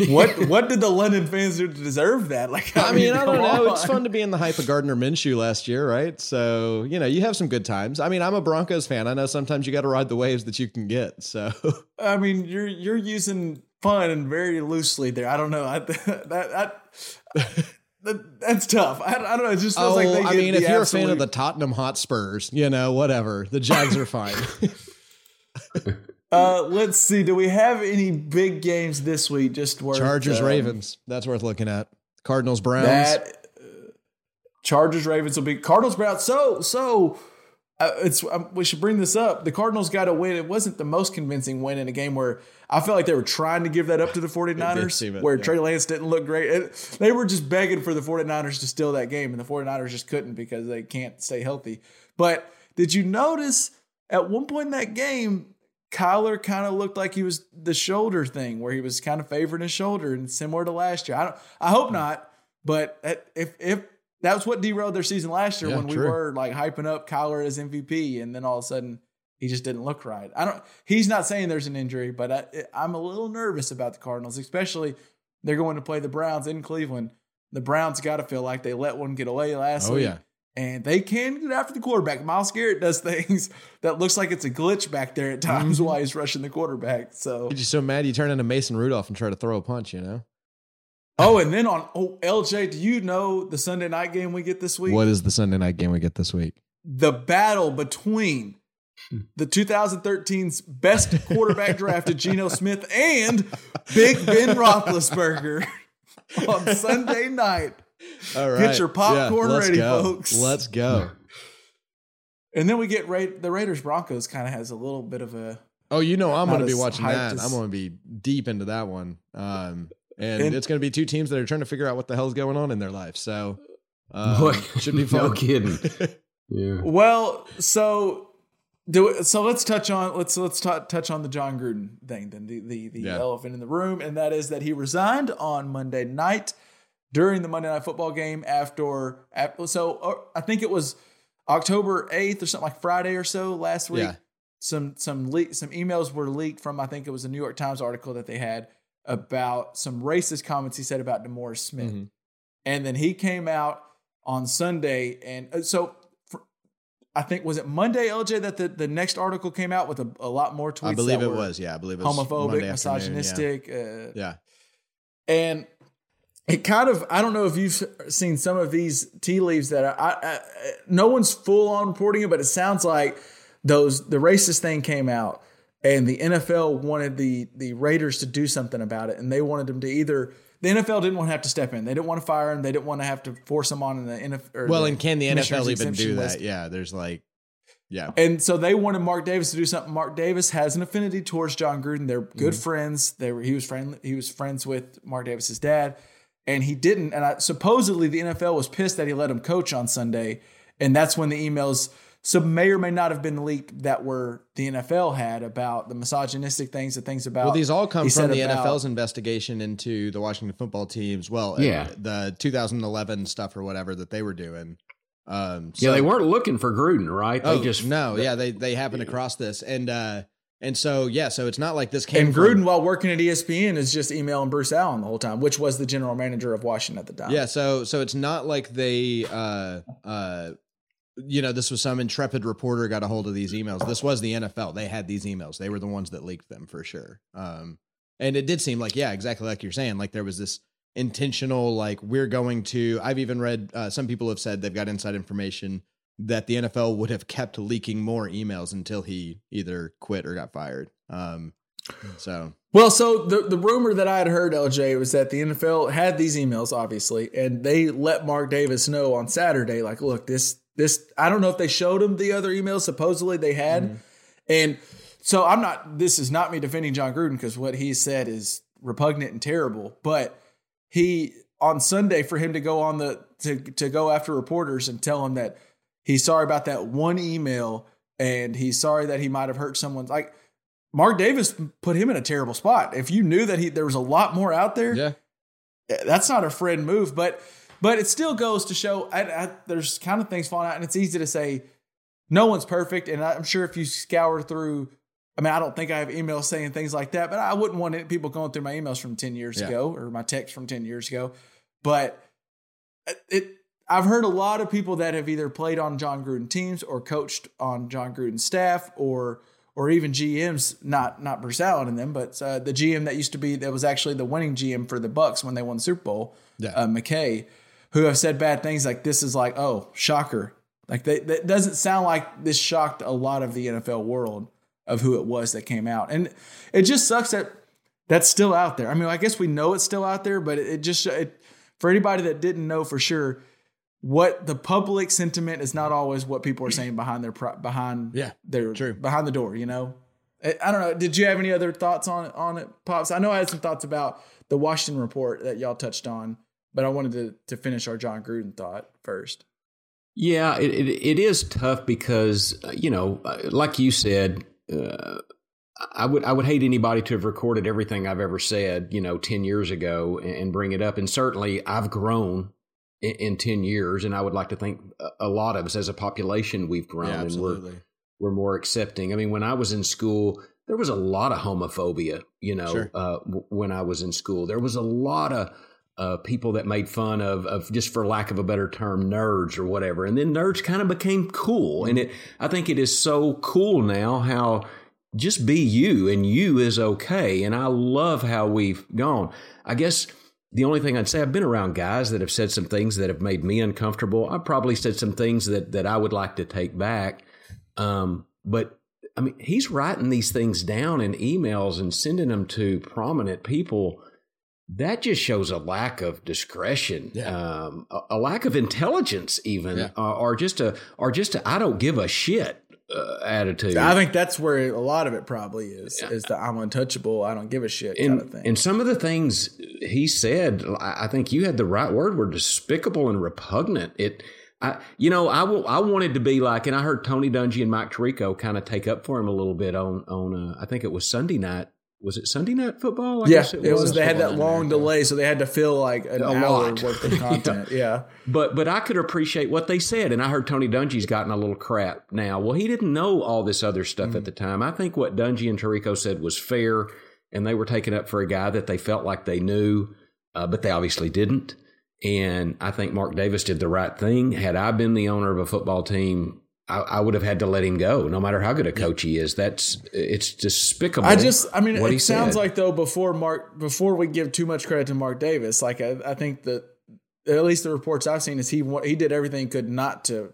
what what did the London fans do to deserve that? Like, I mean, I don't come know. It's fun to be in the hype of Gardner Minshew last year, right? So you know, you have some good times. I mean, I'm a Broncos fan. I know sometimes you got to ride the waves that you can get. So [laughs] I mean, you're you're using fun and very loosely there. I don't know. I, [laughs] that, that, that that's tough. I, I don't know. It just feels oh, like they I mean, the if you're a fan of the Tottenham Hotspurs, you know, whatever. The Jags are fine. [laughs] [laughs] Uh, let's see. Do we have any big games this week? Just worth Chargers, um, Ravens. That's worth looking at. Cardinals, Browns. That uh, Chargers Ravens will be Cardinals Browns. So so. Uh, it's um, we should bring this up. The Cardinals got a win. It wasn't the most convincing win in a game where I felt like they were trying to give that up to the [laughs] 49ers, it, where yeah. Trey Lance didn't look great. It- they were just begging for the 49ers to steal that game, and the 49ers just couldn't because they can't stay healthy. But did you notice at one point in that game, Kyler kind of looked like he was the shoulder thing, where he was kind of favoring his shoulder, and similar to last year. I don't. I hope not, but if if that was what derailed their season last year Yeah, when we were like hyping up Kyler as MVP, and then all of a sudden he just didn't look right. I don't. He's not saying there's an injury, but I, I'm a little nervous about the Cardinals, especially they're going to play the Browns in Cleveland. The Browns got to feel like they let one get away last Oh, week. yeah. And they can get after the quarterback. Myles Garrett does [laughs] things that looks like it's a glitch back there at times Mm-hmm. while he's rushing the quarterback. So You're just so mad you turn into Mason Rudolph and try to throw a punch, you know? Oh, and then on oh LJ, do you know the Sunday night game we get this week? What is the Sunday night game we get this week? the battle between the 2013's best quarterback drafted Geno [laughs] Smith and Big Ben Roethlisberger [laughs] on Sunday night. All right. Get your popcorn let's ready, go. folks. Let's go. And then we get Ra- the Raiders Broncos kind of has a little bit of a Oh, you know I'm going to be watching that. as- I'm going to be deep into that one. Um, and, And- it's going to be two teams that are trying to figure out what the hell's going on in their life. So um, Boy, should be [laughs] fun. no kidding. Yeah. well. So do so. Let's touch on let's let's t- touch on the Jon Gruden thing. Then the the, the Yeah. elephant in the room, and that is that he resigned on Monday night during the Monday Night Football game after. after so uh, I think it was October eighth or something like Friday or so last week. Yeah. Some some leak some emails were leaked from I think it was a New York Times article that they had about some racist comments he said about DeMaurice Smith. Mhm. And then he came out on Sunday. And uh, so I think, was it Monday, LJ, that the, the next article came out with a, a lot more tweets? I believe it was. Yeah, I believe it was Homophobic, Monday afternoon, yeah. misogynistic. Uh, Yeah. and it kind of, I don't know if you've seen some of these tea leaves that are, I, I, no one's full on reporting it, but it sounds like those, the racist thing came out and the NFL wanted the, the Raiders to do something about it. And they wanted them to either, the NFL didn't want to have to step in. They didn't want to fire him. They didn't want to have to force him on in the NFL. Well, the and can the NFL even do that? list. Yeah, there's like, yeah. And so they wanted Mark Davis to do something. Mark Davis has an affinity towards Jon Gruden. They're good Mm-hmm. friends. They were he was friend he was friends with Mark Davis's dad, and he didn't. And I, supposedly the NFL was pissed that he let him coach on Sunday, and that's when the emails some may or may not have been leaked that were the NFL had about the misogynistic things, the things about. Well, these all come from the about- NFL's investigation into the Washington football teams. Well, Yeah. the 2011 stuff or whatever that they were doing. Um, yeah, they weren't looking for Gruden, right? They Oh, just no, yeah, they they happened across this, and uh, and so yeah, so it's not like this came And from- Gruden, while working at ESPN, is just emailing Bruce Allen the whole time, which was the general manager of Washington at the time. Yeah, so so it's not like they uh uh you know, this was some intrepid reporter got a hold of these emails. This was the NFL. They had these emails. They were the ones that leaked them for sure. Um and it did seem like yeah, exactly like you're saying, like there was this intentional like we're going to I've even read uh, some people have said they've got inside information that the NFL would have kept leaking more emails until he either quit or got fired. Um so Well, so the the rumor that I had heard, LJ, was that the NFL had these emails, obviously, and they let Mark Davis know on Saturday, like, look, this this I don't know if they showed him the other emails. Supposedly they had, mm-hmm. and so I'm not. This is not me defending Jon Gruden because what he said is repugnant and terrible. But he on Sunday for him to go on the to to go after reporters and tell him that he's sorry about that one email and he's sorry that he might have hurt someone's like. Mark Davis put him in a terrible spot. If you knew that he there was a lot more out there, yeah. Eh, that's not a friend move. But but it still goes to show I, I, there's kind of things falling out, and it's easy to say no one's perfect. And I'm sure if you scour through, I mean, I don't think I have emails saying things like that, but I wouldn't want it- people going through my emails from ten years Yeah. ago or my texts from ten years ago. But it, I've heard a lot of people that have either played on Jon Gruden teams or coached on Jon Gruden staff or or even GMs, not not Bruce Allen in them, but uh, the GM that used to be that was actually the winning GM for the Bucs when they won the Super Bowl, Yeah. uh, McKay, who have said bad things like this is like oh shocker, like they, that doesn't sound like this shocked a lot of the NFL world of who it was that came out, and it just sucks that that's still out there. I mean, I guess we know it's still out there, but it, it just it, for anybody that didn't know for sure, what the public sentiment is not always what people are saying behind their behind Yeah, their true. behind the door. You know, I, I don't know. Did you have any other thoughts on it on it, pops? I know I had some thoughts about the Washington report that y'all touched on, but I wanted to to finish our Jon Gruden thought first. Yeah, it, it, it is tough because uh, you know, uh, like you said, uh, I would I would hate anybody to have recorded everything I've ever said, you know, ten years ago and, and bring it up. And certainly, I've grown in, in ten years, and I would like to think a- a lot of us as a population we've grown, Yeah, and we're we're more accepting. I mean, when I was in school, there was a lot of homophobia. You know, Sure. uh, w- when I was in school, there was a lot of uh, people that made fun of, of just for lack of a better term, nerds or whatever. And then nerds kind of became cool, and it. I think it is so cool now how just be you and you is okay. And I love how we've gone. I guess the only thing I'd say, I've been around guys that have said some things that have made me uncomfortable. I've probably said some things that that I would like to take back. Um, but I mean, he's writing these things down in emails and sending them to prominent people. That just shows a lack of discretion, Yeah. um, a, a lack of intelligence, even, Yeah. uh, or just a, or just a, I don't give a shit uh, attitude. I think that's where a lot of it probably is is the I'm untouchable, I don't give a shit and, kind of thing. and some of the things he said, I think you had the right word, were despicable and repugnant. It, I, you know, I will, I wanted to be like, and I heard Tony Dungy and Mike Tirico kind of take up for him a little bit on, on, uh, I think it was Sunday night. Was it Sunday night football? I yeah, guess it was. They had that long America. delay, so they had to fill like an A hour lot. worth of [laughs] content. yeah. But but I could appreciate what they said, and I heard Tony Dungy's gotten a little crap now. Well, he didn't know all this other stuff at the time. I think what Dungy and Tirico said was fair, and they were taking up for a guy that they felt like they knew, uh, but they obviously didn't. And I think Mark Davis did the right thing. Had I been the owner of a football team, I, I would have had to let him go, no matter how good a coach he is. That's it's despicable. I just, I mean, what it he sounds said. like though before Mark, before we give too much credit to Mark Davis, like I, I think that at least the reports I've seen is he wa- he did everything he could not to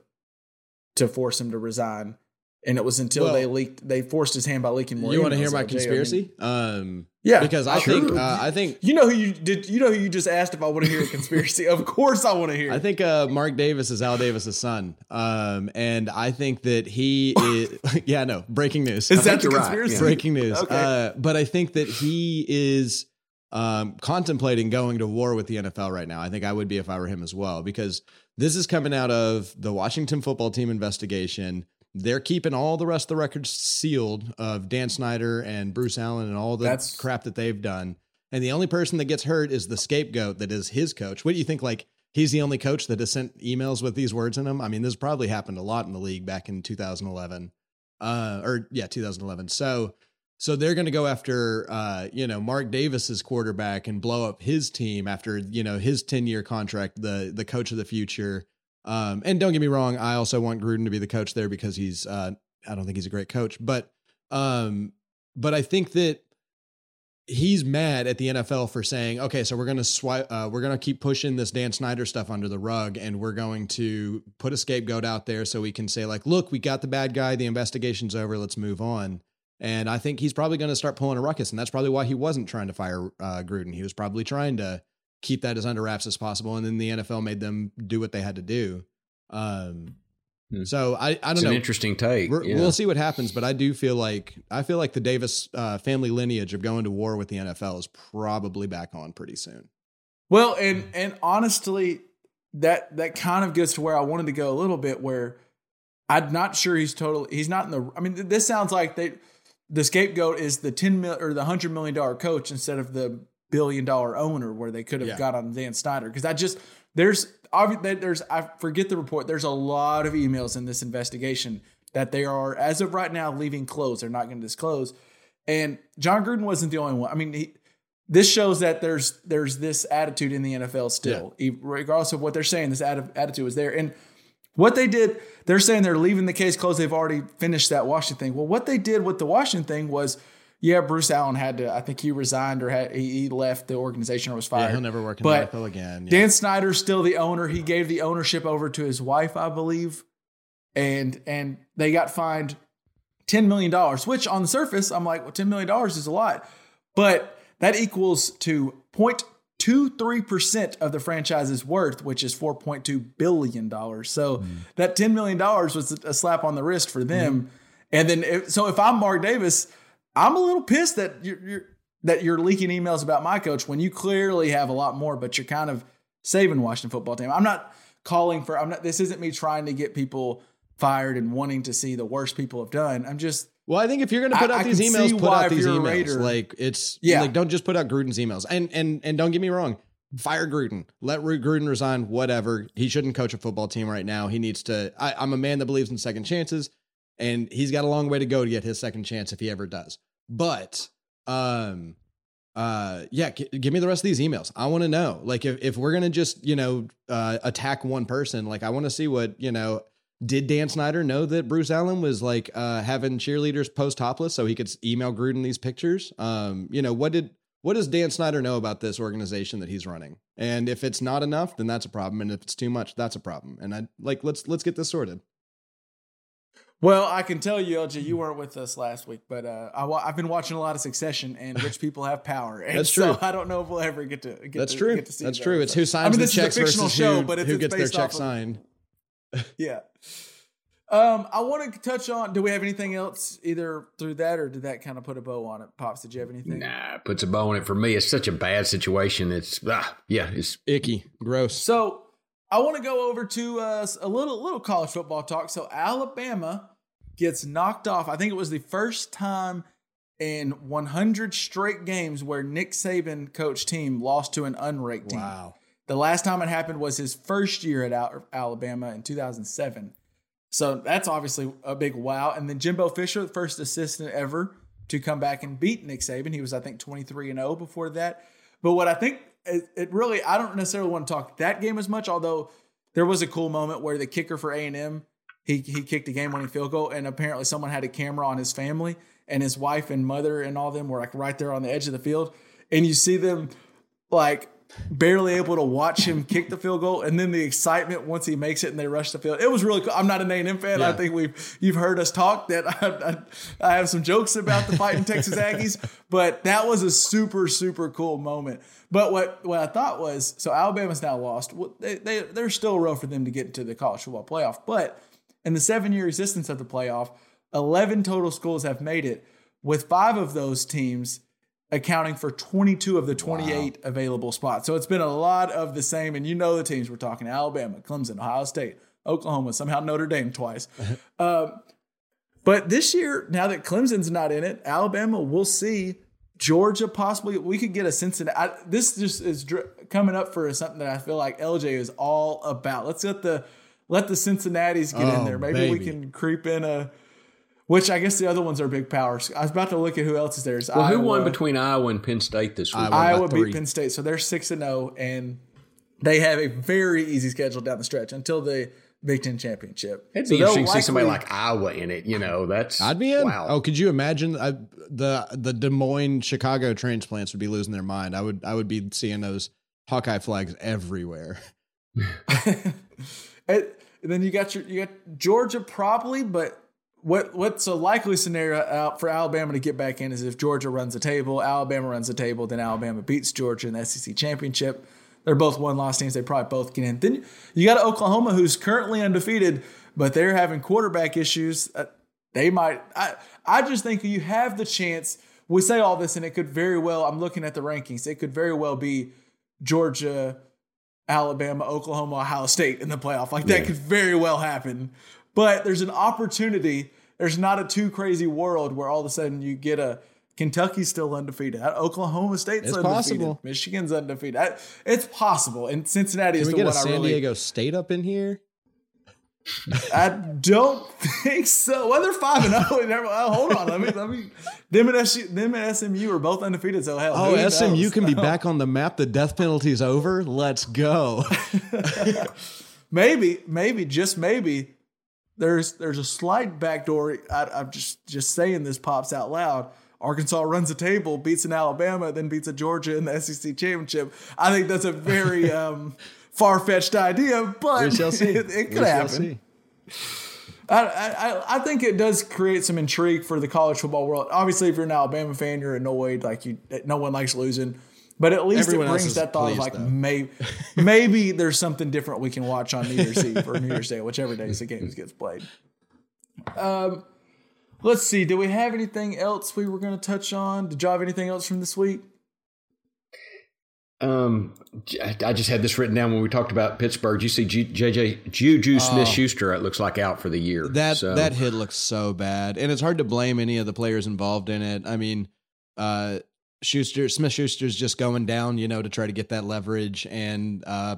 to force him to resign, and it was until Well- they leaked, they forced his hand by leaking more. You want to hear my LJ. I mean, conspiracy? um, Yeah, because I sure. think uh, I think You know who you did? You know who you just asked if I want to hear a conspiracy? [laughs] of course, I want to hear. I think uh, Mark Davis is Al Davis's son, um, and I think that he is. [laughs] yeah, no, breaking news. Is that think the you're right, yeah. breaking news? Okay. Uh, but I think that he is um, contemplating going to war with the NFL right now. I think I would be if I were him as well, because this is coming out of the Washington football team investigation. They're keeping all the rest of the records sealed of Dan Snyder and Bruce Allen and all the That's- crap that they've done. And the only person that gets hurt is the scapegoat that is his coach. What do you think? Like he's the only coach that has sent emails with these words in them. I mean, this probably happened a lot in the league back in 2011, uh, or yeah, 2011. So, so they're going to go after, uh, you know, Mark Davis's quarterback and blow up his team after you know his 10 year contract, the the coach of the future. Um, and don't get me wrong, I also want Gruden to be the coach there because he's, uh, I don't think he's a great coach, but, um, but I think that he's mad at the NFL for saying, okay, so we're to swipe, uh, we're to keep pushing this Dan Snyder stuff under the rug and we're going to put a scapegoat out there so we can say like, look, we got the bad guy. The investigation's over. Let's move on. And I think he's probably going to start pulling a ruckus. And that's probably why he wasn't trying to fire uh, Gruden. He was probably trying to keep that as under wraps as possible. And then the NFL made them do what they had to do. Um, Hmm. so I, I don't an know. interesting take. We're, yeah. We'll see what happens, but I do feel like I feel like the Davis uh, family lineage of going to war with the NFL is probably back on pretty soon. Well, and and honestly, that that kind of gets to where I wanted to go a little bit. Where I'm not sure he's totally. He's not in the. I mean, this sounds like they. The scapegoat is the ten mil or the hundred million dollar coach instead of the billion dollar owner, where they could have Yeah. got on Dan Snyder. Because I just there's obviously there's I forget the report. There's a lot of emails in this investigation that they are as of right now leaving closed. They're not going to disclose. And Jon Gruden wasn't the only one. I mean, he, this shows that there's there's this attitude in the NFL still, e- regardless of what they're saying. This atti- attitude is there, and what they did, they're saying they're leaving the case closed. They've already finished that Washington thing. Well, what they did with the Washington thing was, yeah, Bruce Allen had to. I think he resigned or had, he, he left the organization or was fired. Yeah, he'll never work in But the NFL again. Yeah. Dan Snyder's still the owner. He gave the ownership over to his wife, I believe, and and they got fined ten million dollars. Which on the surface, I'm like, well, ten million dollars is a lot, but that equals to 0.23 percent of the franchise's worth, which is 4.2 billion dollars. So mm-hmm. that ten million dollars was a slap on the wrist for them. Mm-hmm. And then, if, so if I'm Mark Davis, I'm a little pissed that you're, you're that you're leaking emails about my coach when you clearly have a lot more, but you're kind of saving Washington football team. I'm not calling for. I'm not. This isn't me trying to get people fired and wanting to see the worst people have done. I'm just. Well, I think if you're going to put I- out I these emails, put out these emails. Raider- Like it's Yeah. like don't just put out Gruden's emails. And and and don't get me wrong, fire Gruden. Let Gruden resign. Whatever. He shouldn't coach a football team right now. He needs to. I, I'm a man that believes in second chances, and he's got a long way to go to get his second chance if he ever does. But um, uh, yeah, g- give me the rest of these emails. I want to know. Like if if we're gonna just you know uh attack one person, like I want to see what you know. Did Dan Snyder know that Bruce Allen was like uh, having cheerleaders post topless so he could email Gruden these pictures? Um, you know, what did what does Dan Snyder know about this organization that he's running? And if it's not enough, then that's a problem. And if it's too much, that's a problem. And I like let's let's get this sorted. Well, I can tell you, LJ, you weren't with us last week, but uh, I, wa- I've been watching a lot of Succession, and rich people have power. And That's so. I don't know if we'll ever get to get That's to, true. Get to see That's those. true. It's who signs I mean, the this checks versus show, who, but it's, who it's gets their check of- signed. [laughs] Yeah. Um, I want to touch on. Do we have anything else either through that, or did that kind of put a bow on it? Pops, did you have anything? Nah, puts a bow on it for me. It's such a bad situation. It's ah, yeah, it's Icky, gross. So I want to go over to uh, a little little college football talk. So Alabama gets knocked off. I think it was the first time in 100 straight games where Nick Saban coach team lost to an unranked team. Wow. The last time it happened was his first year at Al- Alabama in 2007. So that's obviously a big wow. And then Jimbo Fisher, the first assistant ever to come back and beat Nick Saban. He was, I think, 23 and 0 before that. But what I think it, it really, I don't necessarily want to talk that game as much, although there was a cool moment where the kicker for A&M, he, he kicked a game-winning field goal, and apparently someone had a camera on his family, and his wife and mother and all them were like right there on the edge of the field. And you see them like barely able to watch him kick the field goal, and then the excitement once he makes it and they rush the field. It was really cool. I'm not an A&M fan. I think we've you've heard us talk that [laughs] I, I, I have some jokes about the fighting [laughs] Texas Aggies, but that was a super super cool moment. But what what I thought was so Alabama's now lost. Well, They they there's still a row for them to get into the college football playoff, but in the seven year existence of the playoff, 11 total schools have made it, with five of those teams accounting for 22 of the 28 available spots. So it's been a lot of the same. And you know the teams we're talking Alabama, Clemson, Ohio State, Oklahoma, somehow Notre Dame twice. [laughs] um, But this year, now that Clemson's not in it, Alabama, we'll see. Georgia, possibly, we could get a Cincinnati. I, this just is dr- coming up for something that I feel like LJ is all about. Let's let the let the Cincinnati's get in Oh, there. Maybe we can creep in a. Which I guess the other ones are big powers. I was about to look at who else is there. It's Well, who won between Iowa and Penn State this week? Iowa. Iowa beat three. Penn State, so they're six and zero, and they have a very easy schedule down the stretch until the Big Ten championship. It'd So be they'll interesting to see somebody like Iowa in it. You know, that's I'd be in. Wow. Oh, could you imagine uh, the the Des Moines Chicago transplants would be losing their mind. I would I would be seeing those Hawkeye flags everywhere. [laughs] And then you got your you got Georgia probably, but what what's a likely scenario out for Alabama to get back in is if Georgia runs the table, Alabama runs the table, then Alabama beats Georgia in the SEC championship. They're both one loss teams. They probably both get in. Then you got Oklahoma, who's currently undefeated, but they're having quarterback issues. Uh, they might. I I just think you have the chance. We say all this, and it could very well. I'm looking at the rankings. It could very well be Georgia, Alabama, Oklahoma, Ohio State in the playoff. Like that could very well happen. But there's an opportunity. There's not a too crazy world where all of a sudden you get a Kentucky's still undefeated. Oklahoma State's It's undefeated. possible. Michigan's undefeated. It's possible. And Cincinnati is Can we the get a one I San really Diego State up in here? [laughs] I don't think so. Well, they're five and zero. and oh, Hold on, let me let me. Them and SU, them and SMU are both undefeated. So hell, Oh, SMU knows? can be back on the map. The death penalty's over. Let's go. [laughs] maybe, maybe, just maybe, there's there's a slight backdoor. I, I'm just just saying this pops out loud. Arkansas runs the table, beats an Alabama, then beats a Georgia in the SEC championship. I think that's a very [laughs] um, far fetched idea, but We shall see. [laughs] it, it We could shall happen. I, I I think it does create some intrigue for the college football world. Obviously, if you're an Alabama fan, you're annoyed. Like you, no one likes losing. But at least Everyone it brings that thought of like maybe maybe there's something different we can watch on New Year's Eve or New Year's Day, whichever days the games gets played. Um, let's see. Do we have anything else we were going to touch on? Did y'all have anything else from this week? Um, j- I just had this written down when we talked about Pittsburgh. You see, G- JJ Juju Smith Schuster. It looks like out for the year. That So- that hit looks so bad, and it's hard to blame any of the players involved in it. I mean, uh, Schuster Smith Schuster's just going down, you know, to try to get that leverage, and uh,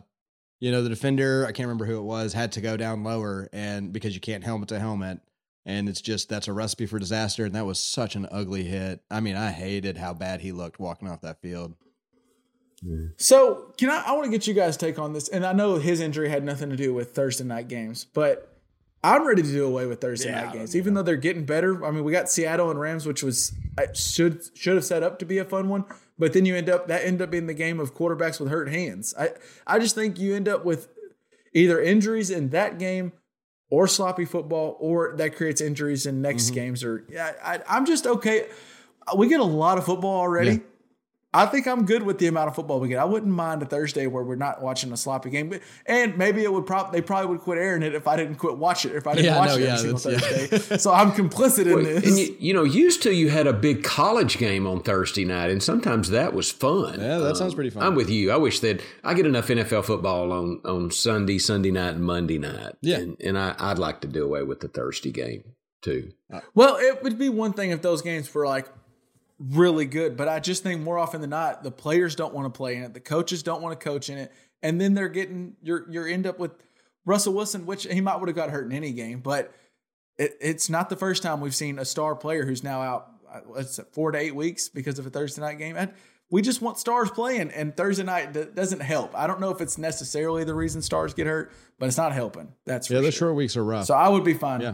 you know, the defender I can't remember who it was had to go down lower, and because you can't helmet to helmet, and it's just that's a recipe for disaster, and that was such an ugly hit. I mean, I hated how bad he looked walking off that field. So, can I? I want to get you guys' take on this, and I know his injury had nothing to do with Thursday night games, but I'm ready to do away with Thursday night games, even though they're getting better. I mean, we got Seattle and Rams, which was I should should have set up to be a fun one, but then you end up that end up being the game of quarterbacks with hurt hands. I I just think you end up with either injuries in that game or sloppy football, or that creates injuries in next games. Or yeah, I, I'm just okay. We get a lot of football already. Yeah. I think I'm good with the amount of football we get. I wouldn't mind a Thursday where we're not watching a sloppy game, but and maybe it would probably they probably would quit airing it if I didn't quit watch it if I didn't Yeah, watch no, it yeah, every single that's- yeah. Thursday. [laughs] so I'm complicit in Well, this. And you, you know, used to you had a big college game on Thursday night, and sometimes that was fun. Yeah, that sounds pretty fun. I'm with you. I wish that I get enough NFL football on on Sunday, Sunday night, and Monday night. Yeah. and, and I, I'd like to do away with the Thursday game too. Uh, well, it would be one thing if those games were like really good, but I just think more often than not, the players don't want to play in it, the coaches don't want to coach in it, and then they're getting you're you're end up with Russell Wilson, which he might would have got hurt in any game, but it, it's not the first time we've seen a star player who's now out. uh, What's it, four to eight weeks because of a Thursday night game? And we just want stars playing, and Thursday night d- doesn't help. I don't know if it's necessarily the reason stars get hurt, but it's not helping. That's Yeah, the short weeks are rough. So I would be fine. Yeah.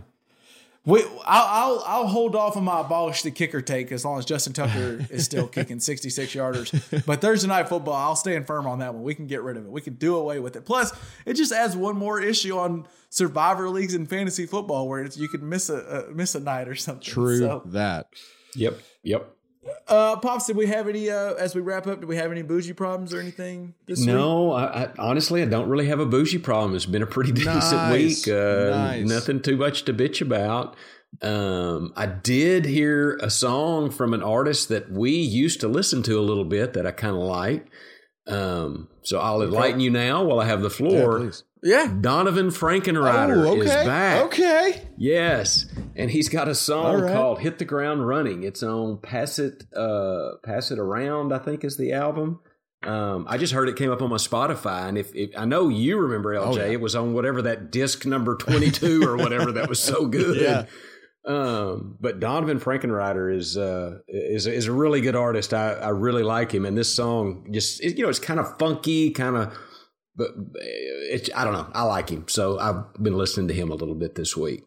We, I'll, I'll I'll hold off on my abolish the kicker take as long as Justin Tucker is still [laughs] kicking 66 yarders. But Thursday night football, I'll stand firm on that one. We can get rid of it. We can do away with it. Plus, it just adds one more issue on survivor leagues and fantasy football where it's, you could miss a, a miss a night or something. True So, that. Yep, yep. Uh, pops, did we have any uh, as we wrap up? Do we have any bougie problems or anything this week? No, I, I honestly I don't really have a bougie problem. It's been a pretty [laughs] decent Nice, week. Uh, nice. Nothing too much to bitch about. Um, I did hear a song from an artist that we used to listen to a little bit that I kind of like. Um, so I'll enlighten you now while I have the Yeah, floor. please. Yeah. Donovan Frankenreiter Oh, is back. Okay. Yes. And he's got a song right. called "Hit the Ground Running." It's on "Pass It, uh, Pass It Around." I think is the album. Um, I just heard it came up on my Spotify, and if, if I know you remember LJ, yeah. it was on whatever that disc number twenty two [laughs] or whatever that was so good. Yeah. Um, but Donovan Frankenreiter is uh, is is a really good artist. I, I really like him, and this song just it, you know it's kind of funky, kind of, but it's I don't know. I like him, so I've been listening to him a little bit this week.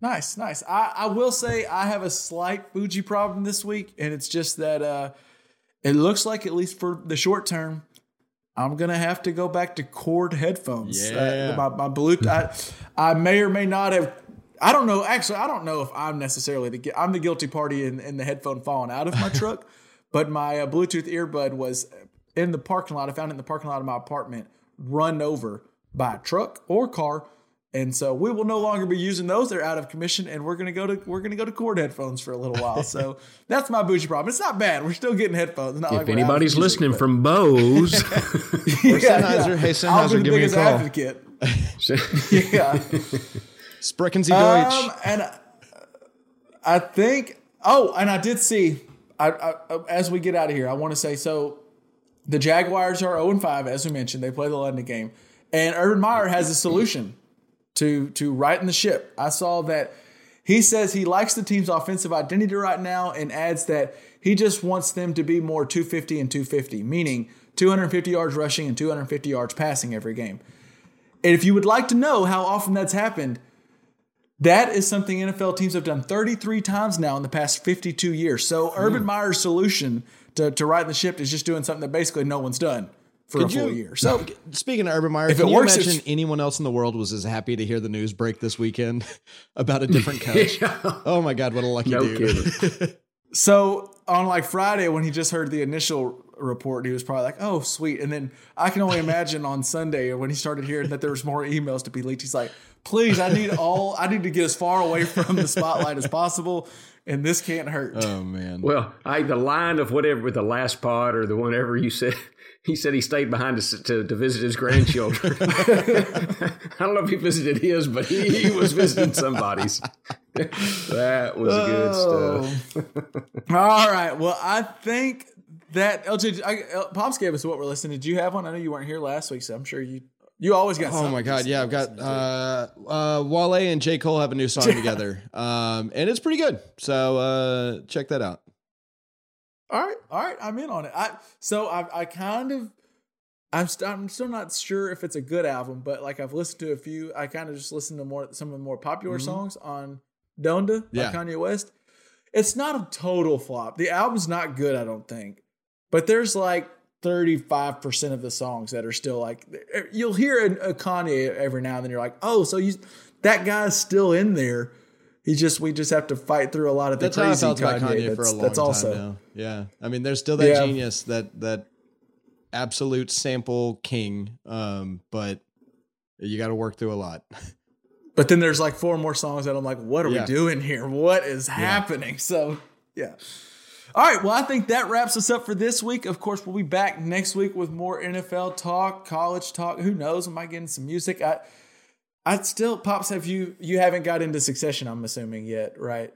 Nice, nice. I, I will say I have a slight Fuji problem this week, and it's just that uh, it looks like at least for the short term, I'm gonna have to go back to cord headphones. Yeah. Uh, my my Bluetooth. I, I may or may not have. I don't know. Actually, I don't know if I'm necessarily the. I'm the guilty party in, in the headphone falling out of my [laughs] truck, but my uh, Bluetooth earbud was in the parking lot. I found it in the parking lot of my apartment, run over by a truck or car. And so we will no longer be using those. They're out of commission, and we're gonna go to we're gonna go to cord headphones for a little while. So [laughs] that's my bougie problem. It's not bad. We're still getting headphones. It's Not like If we're anybody's music, listening but- from Bose, [laughs] Sennheiser. Hey, I'll be Sennheiser, the give me a biggest call. advocate. [laughs] yeah. Sprechen Sie Deutsch. Um, and I- I think. Oh, and I did see. I, I as we get out of here, I want to say so. The Jaguars are zero and five, as we mentioned. They play the London game, and Urban Meyer has a solution to to right in the ship. I saw that he says he likes the team's offensive identity right now, and adds that he just wants them to be more 250 and 250, meaning 250 yards rushing and 250 yards passing every game. And if you would like to know how often that's happened, that is something NFL teams have done 33 times now in the past 52 years. So Urban hmm. Meyer's solution to, to right the ship is just doing something that basically no one's done for Could a full you- year. So Speaking of Urban Meyer, If can it you works, imagine anyone else in the world was as happy to hear the news break this weekend [laughs] about a different [laughs] coach? Oh my God, what a lucky no dude! kidding. [laughs] so on like Friday when he just heard the initial report, he was probably like, "Oh, sweet." And then I can only imagine on Sunday when he started hearing that there was more emails to be leaked, he's like, "Please, I need all. I need to get as far away from the spotlight as possible, and this can't hurt." Oh man, Well, I the line of whatever with the last pod or the whatever you said. He said he stayed behind to, to, to visit his grandchildren. [laughs] [laughs] I don't know if he visited his, but he, he was visiting somebody's. [laughs] that was good stuff. All right. Well, I think that LJ I, L- Pops gave us what we're listening. Did you have one? I know you weren't here last week, so I'm sure you you always got. Oh my god, yeah, I've got listen uh, uh, Wale and J Cole have a new song together, um, and it's pretty good. So uh, check that out. All right, all right, I'm in on it. I so I I kind of I'm st- I'm still not sure if it's a good album, but like I've listened to a few. I kind of just listened to more some of the more popular mm-hmm. songs on Donda Yeah. by Kanye West. It's not a total flop. The album's not good, I don't think, but there's like 35 percent of the songs that are still like you'll hear a, a Kanye every now and then. You're like, oh, so you that guy's still in there. He just we just have to fight through a lot of the That's how I crazy felt about Kanye. Kanye for a that's, long that's time also now. Yeah, I mean, there's still that Yeah. genius, that that absolute sample king, um, but you got to work through a lot. [laughs] But then there's like four more songs that I'm like, what are Yeah. we doing here? What is happening? So, yeah. All right. Well, I think that wraps us up for this week. Of course, we'll be back next week with more NFL talk, college talk. Who knows? Am I might get in some music. I, I still, pops. Have you? You haven't got into Succession? I'm assuming yet, right?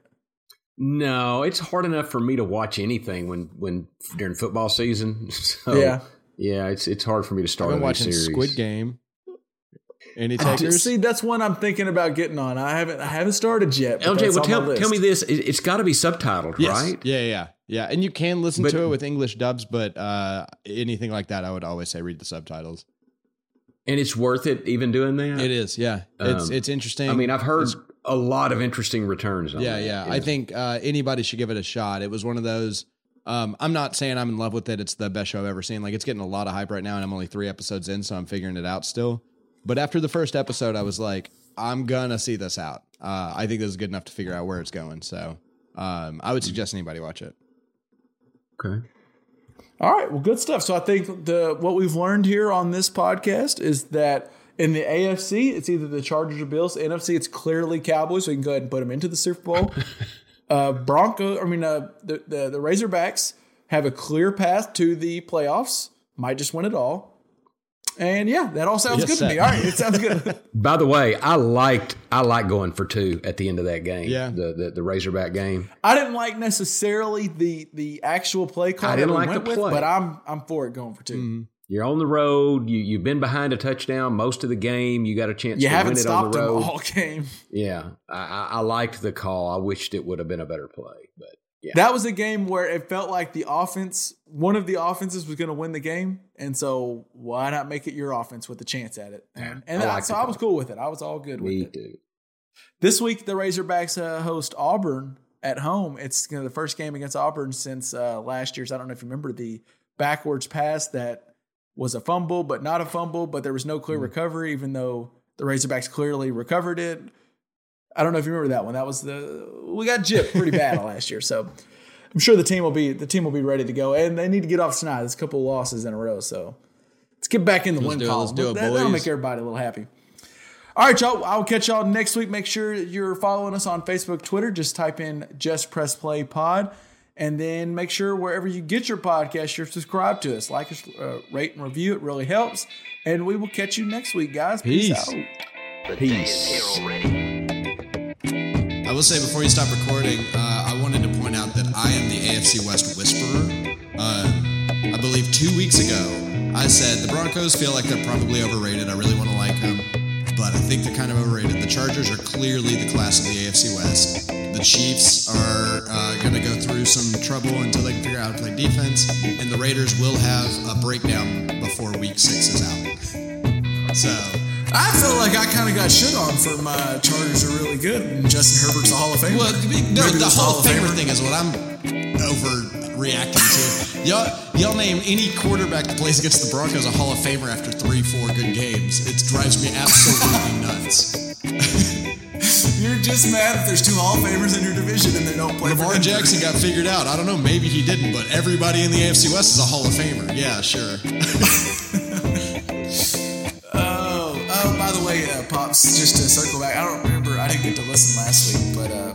No, it's hard enough for me to watch anything when when during football season. [laughs] So, Yeah. yeah, it's it's hard for me to I've start been a new watching series. Squid Game. Any I just- takers? See, that's one I'm thinking about getting on. I haven't. I haven't started yet. LJ, well, tell, tell me this: It- it's got to be subtitled, Yes. right? Yeah, yeah, yeah. And you can listen But- to it with English dubs, but uh, anything like that, I would always say read the subtitles. And it's worth it even doing that. It is, yeah. It's Um, it's interesting. I mean, I've heard a lot of interesting returns. On yeah, that. yeah. I think uh, anybody should give it a shot. It was one of those. Um, I'm not saying I'm in love with it. It's the best show I've ever seen. Like it's getting a lot of hype right now, and I'm only three episodes in, so I'm figuring it out still. But after the first episode, I was like, I'm gonna see this out. Uh, I think this is good enough to figure out where it's going. So um, I would suggest anybody watch it. Okay. All right, well, good stuff. So I think the what we've learned here on this podcast is that in the AFC, it's either the Chargers or Bills. NFC, it's clearly Cowboys. So we can go ahead and put them into the Super Bowl. [laughs] uh, Bronco, I mean, uh, the, the the Razorbacks have a clear path to the playoffs. Might just win it all. And yeah, that all sounds Yes, good to me. All right, it sounds good. [laughs] By the way, I liked I like going for two at the end of that game. Yeah. the the, the Razorback game. I didn't like necessarily the the actual play call I didn't we like went the with, play. but I'm I'm for it going for 2 mm-hmm. You're on the road. You you've been behind a touchdown most of the game. You got a chance You to haven't win it on stopped the him road. all [laughs] game. Yeah, I, I, I liked the call. I wished it would have been a better play, but yeah, That was a game where it felt like the offense, one of the offenses was going to win the game, and so why not make it your offense with a chance at it? And, and I I like so I was cool with it. I was all good with it. too. This week, the Razorbacks uh, host Auburn at home. It's you know, the first game against Auburn since uh, last year's. I don't know if you remember the backwards pass that was a fumble, but not a fumble, but there was no clear recovery, even though the Razorbacks clearly recovered it. I don't know if you remember that one. That was the we got gypped pretty bad [laughs] last year, so I'm sure the team will be the team will be ready to go, and they need to get off tonight. There's a couple of losses in a row, so let's get back in the win do it, column. let's do it, That- That'll make everybody a little happy. All right, y'all. I'll catch y'all next week. Make sure you're following us on Facebook, Twitter. Just type in Just Press Play Pod. And then make sure wherever you get your podcast, you're subscribed to us. Like us, uh, rate, and review. It really helps. And we will catch you next week, guys. Peace, out. Peace. I will say before you stop recording, uh, I wanted to point out that I am the AFC West whisperer. Uh, I believe two weeks ago, I said the Broncos feel like they're probably overrated. I really want to like them, but I think they're kind of overrated. The Chargers are clearly the class of the AFC West. The Chiefs are uh, going to go through some trouble until they can figure out how to play defense, and the Raiders will have a breakdown before Week Six is out. [laughs] So. I feel like I kind of got shit on for my Chargers are really good. And Justin Herbert's a Hall of Famer. Well, no, the Hall of Famer thing is what I'm overreacting to. Y'all, y'all name any quarterback that plays against the Broncos a Hall of Famer after three, four good games. It drives me absolutely [laughs] nuts. You're just mad if there's two Hall of Famers in your division and they don't play. for Lamar Jackson got figured out. I don't know, maybe he didn't, but everybody in the AFC West is a Hall of Famer. Yeah, sure. [laughs] just to circle back, I don't remember, I didn't get to listen last week, but uh,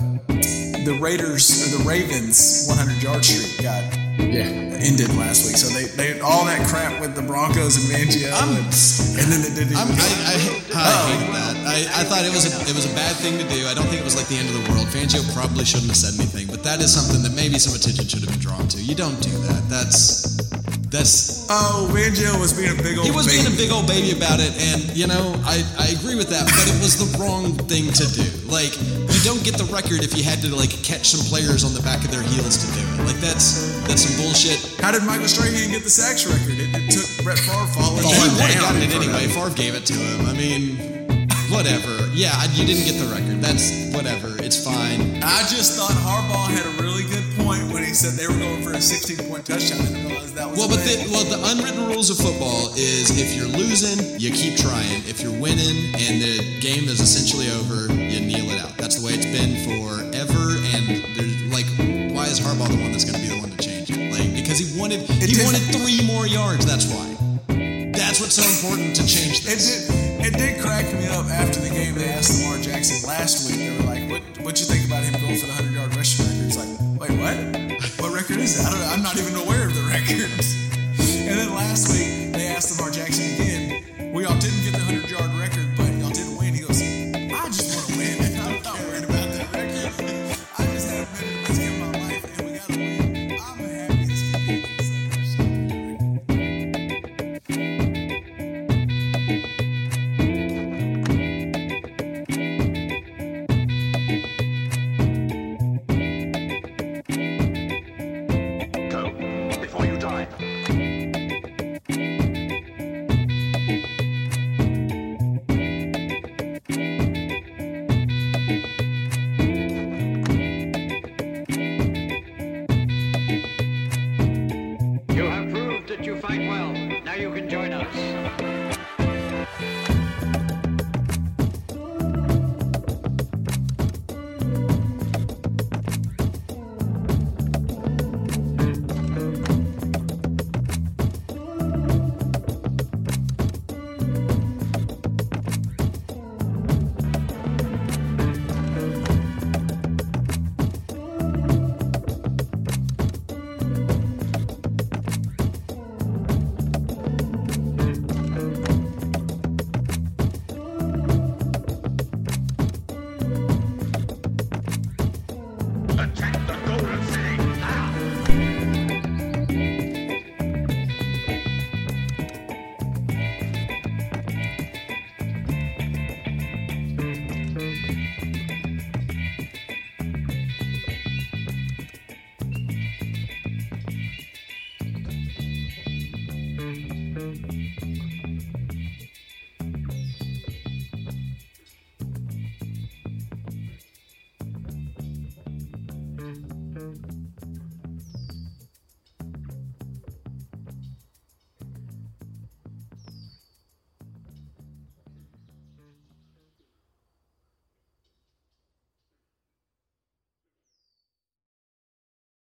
the Raiders, or the Ravens 100 yard streak got Yeah, ended last week. So they, they all that crap with the Broncos and Fangio, I'm- and, and then they didn't even I, I, I oh. hated that. I, I thought it was a it was a bad thing to do. I don't think it was like the end of the world. Fangio probably shouldn't have said anything, but that is something that maybe some attention should have been drawn to. You don't do that. That's that's Oh, Fangio was being a big old he was baby. being a big old baby about it, and you know I, I agree with that, but it was the wrong thing to do. Like you don't get the record if you had to like catch some players on the back of their heels to do it. Like that's that's some bullshit. How did Michael Strahan get the sacks record? It, it took Brett Favre falling, oh, He falling would have gotten it in front of anyway. Favre gave it to him. I mean, whatever. Yeah, you didn't get the record. That's whatever. It's fine. I just thought Harbaugh had a really good point when he said they were going for a 16 point touchdown. I didn't realize that was Well, but the, well, the unwritten rules of football is if you're losing, you keep trying. If you're winning and the game is essentially over, you kneel it out. That's the way it's been forever. because he wanted it he did, wanted three more yards. That's why. That's what's so important to change this. It did, it did crack me up after the game. They asked Lamar Jackson last week. They were like, "What what you think about him going for the hundred yard rushing record?" He's like, "Wait, what? What record is that? I don't, I'm not even aware of the records." [laughs] And then last week they asked Lamar Jackson again. We all did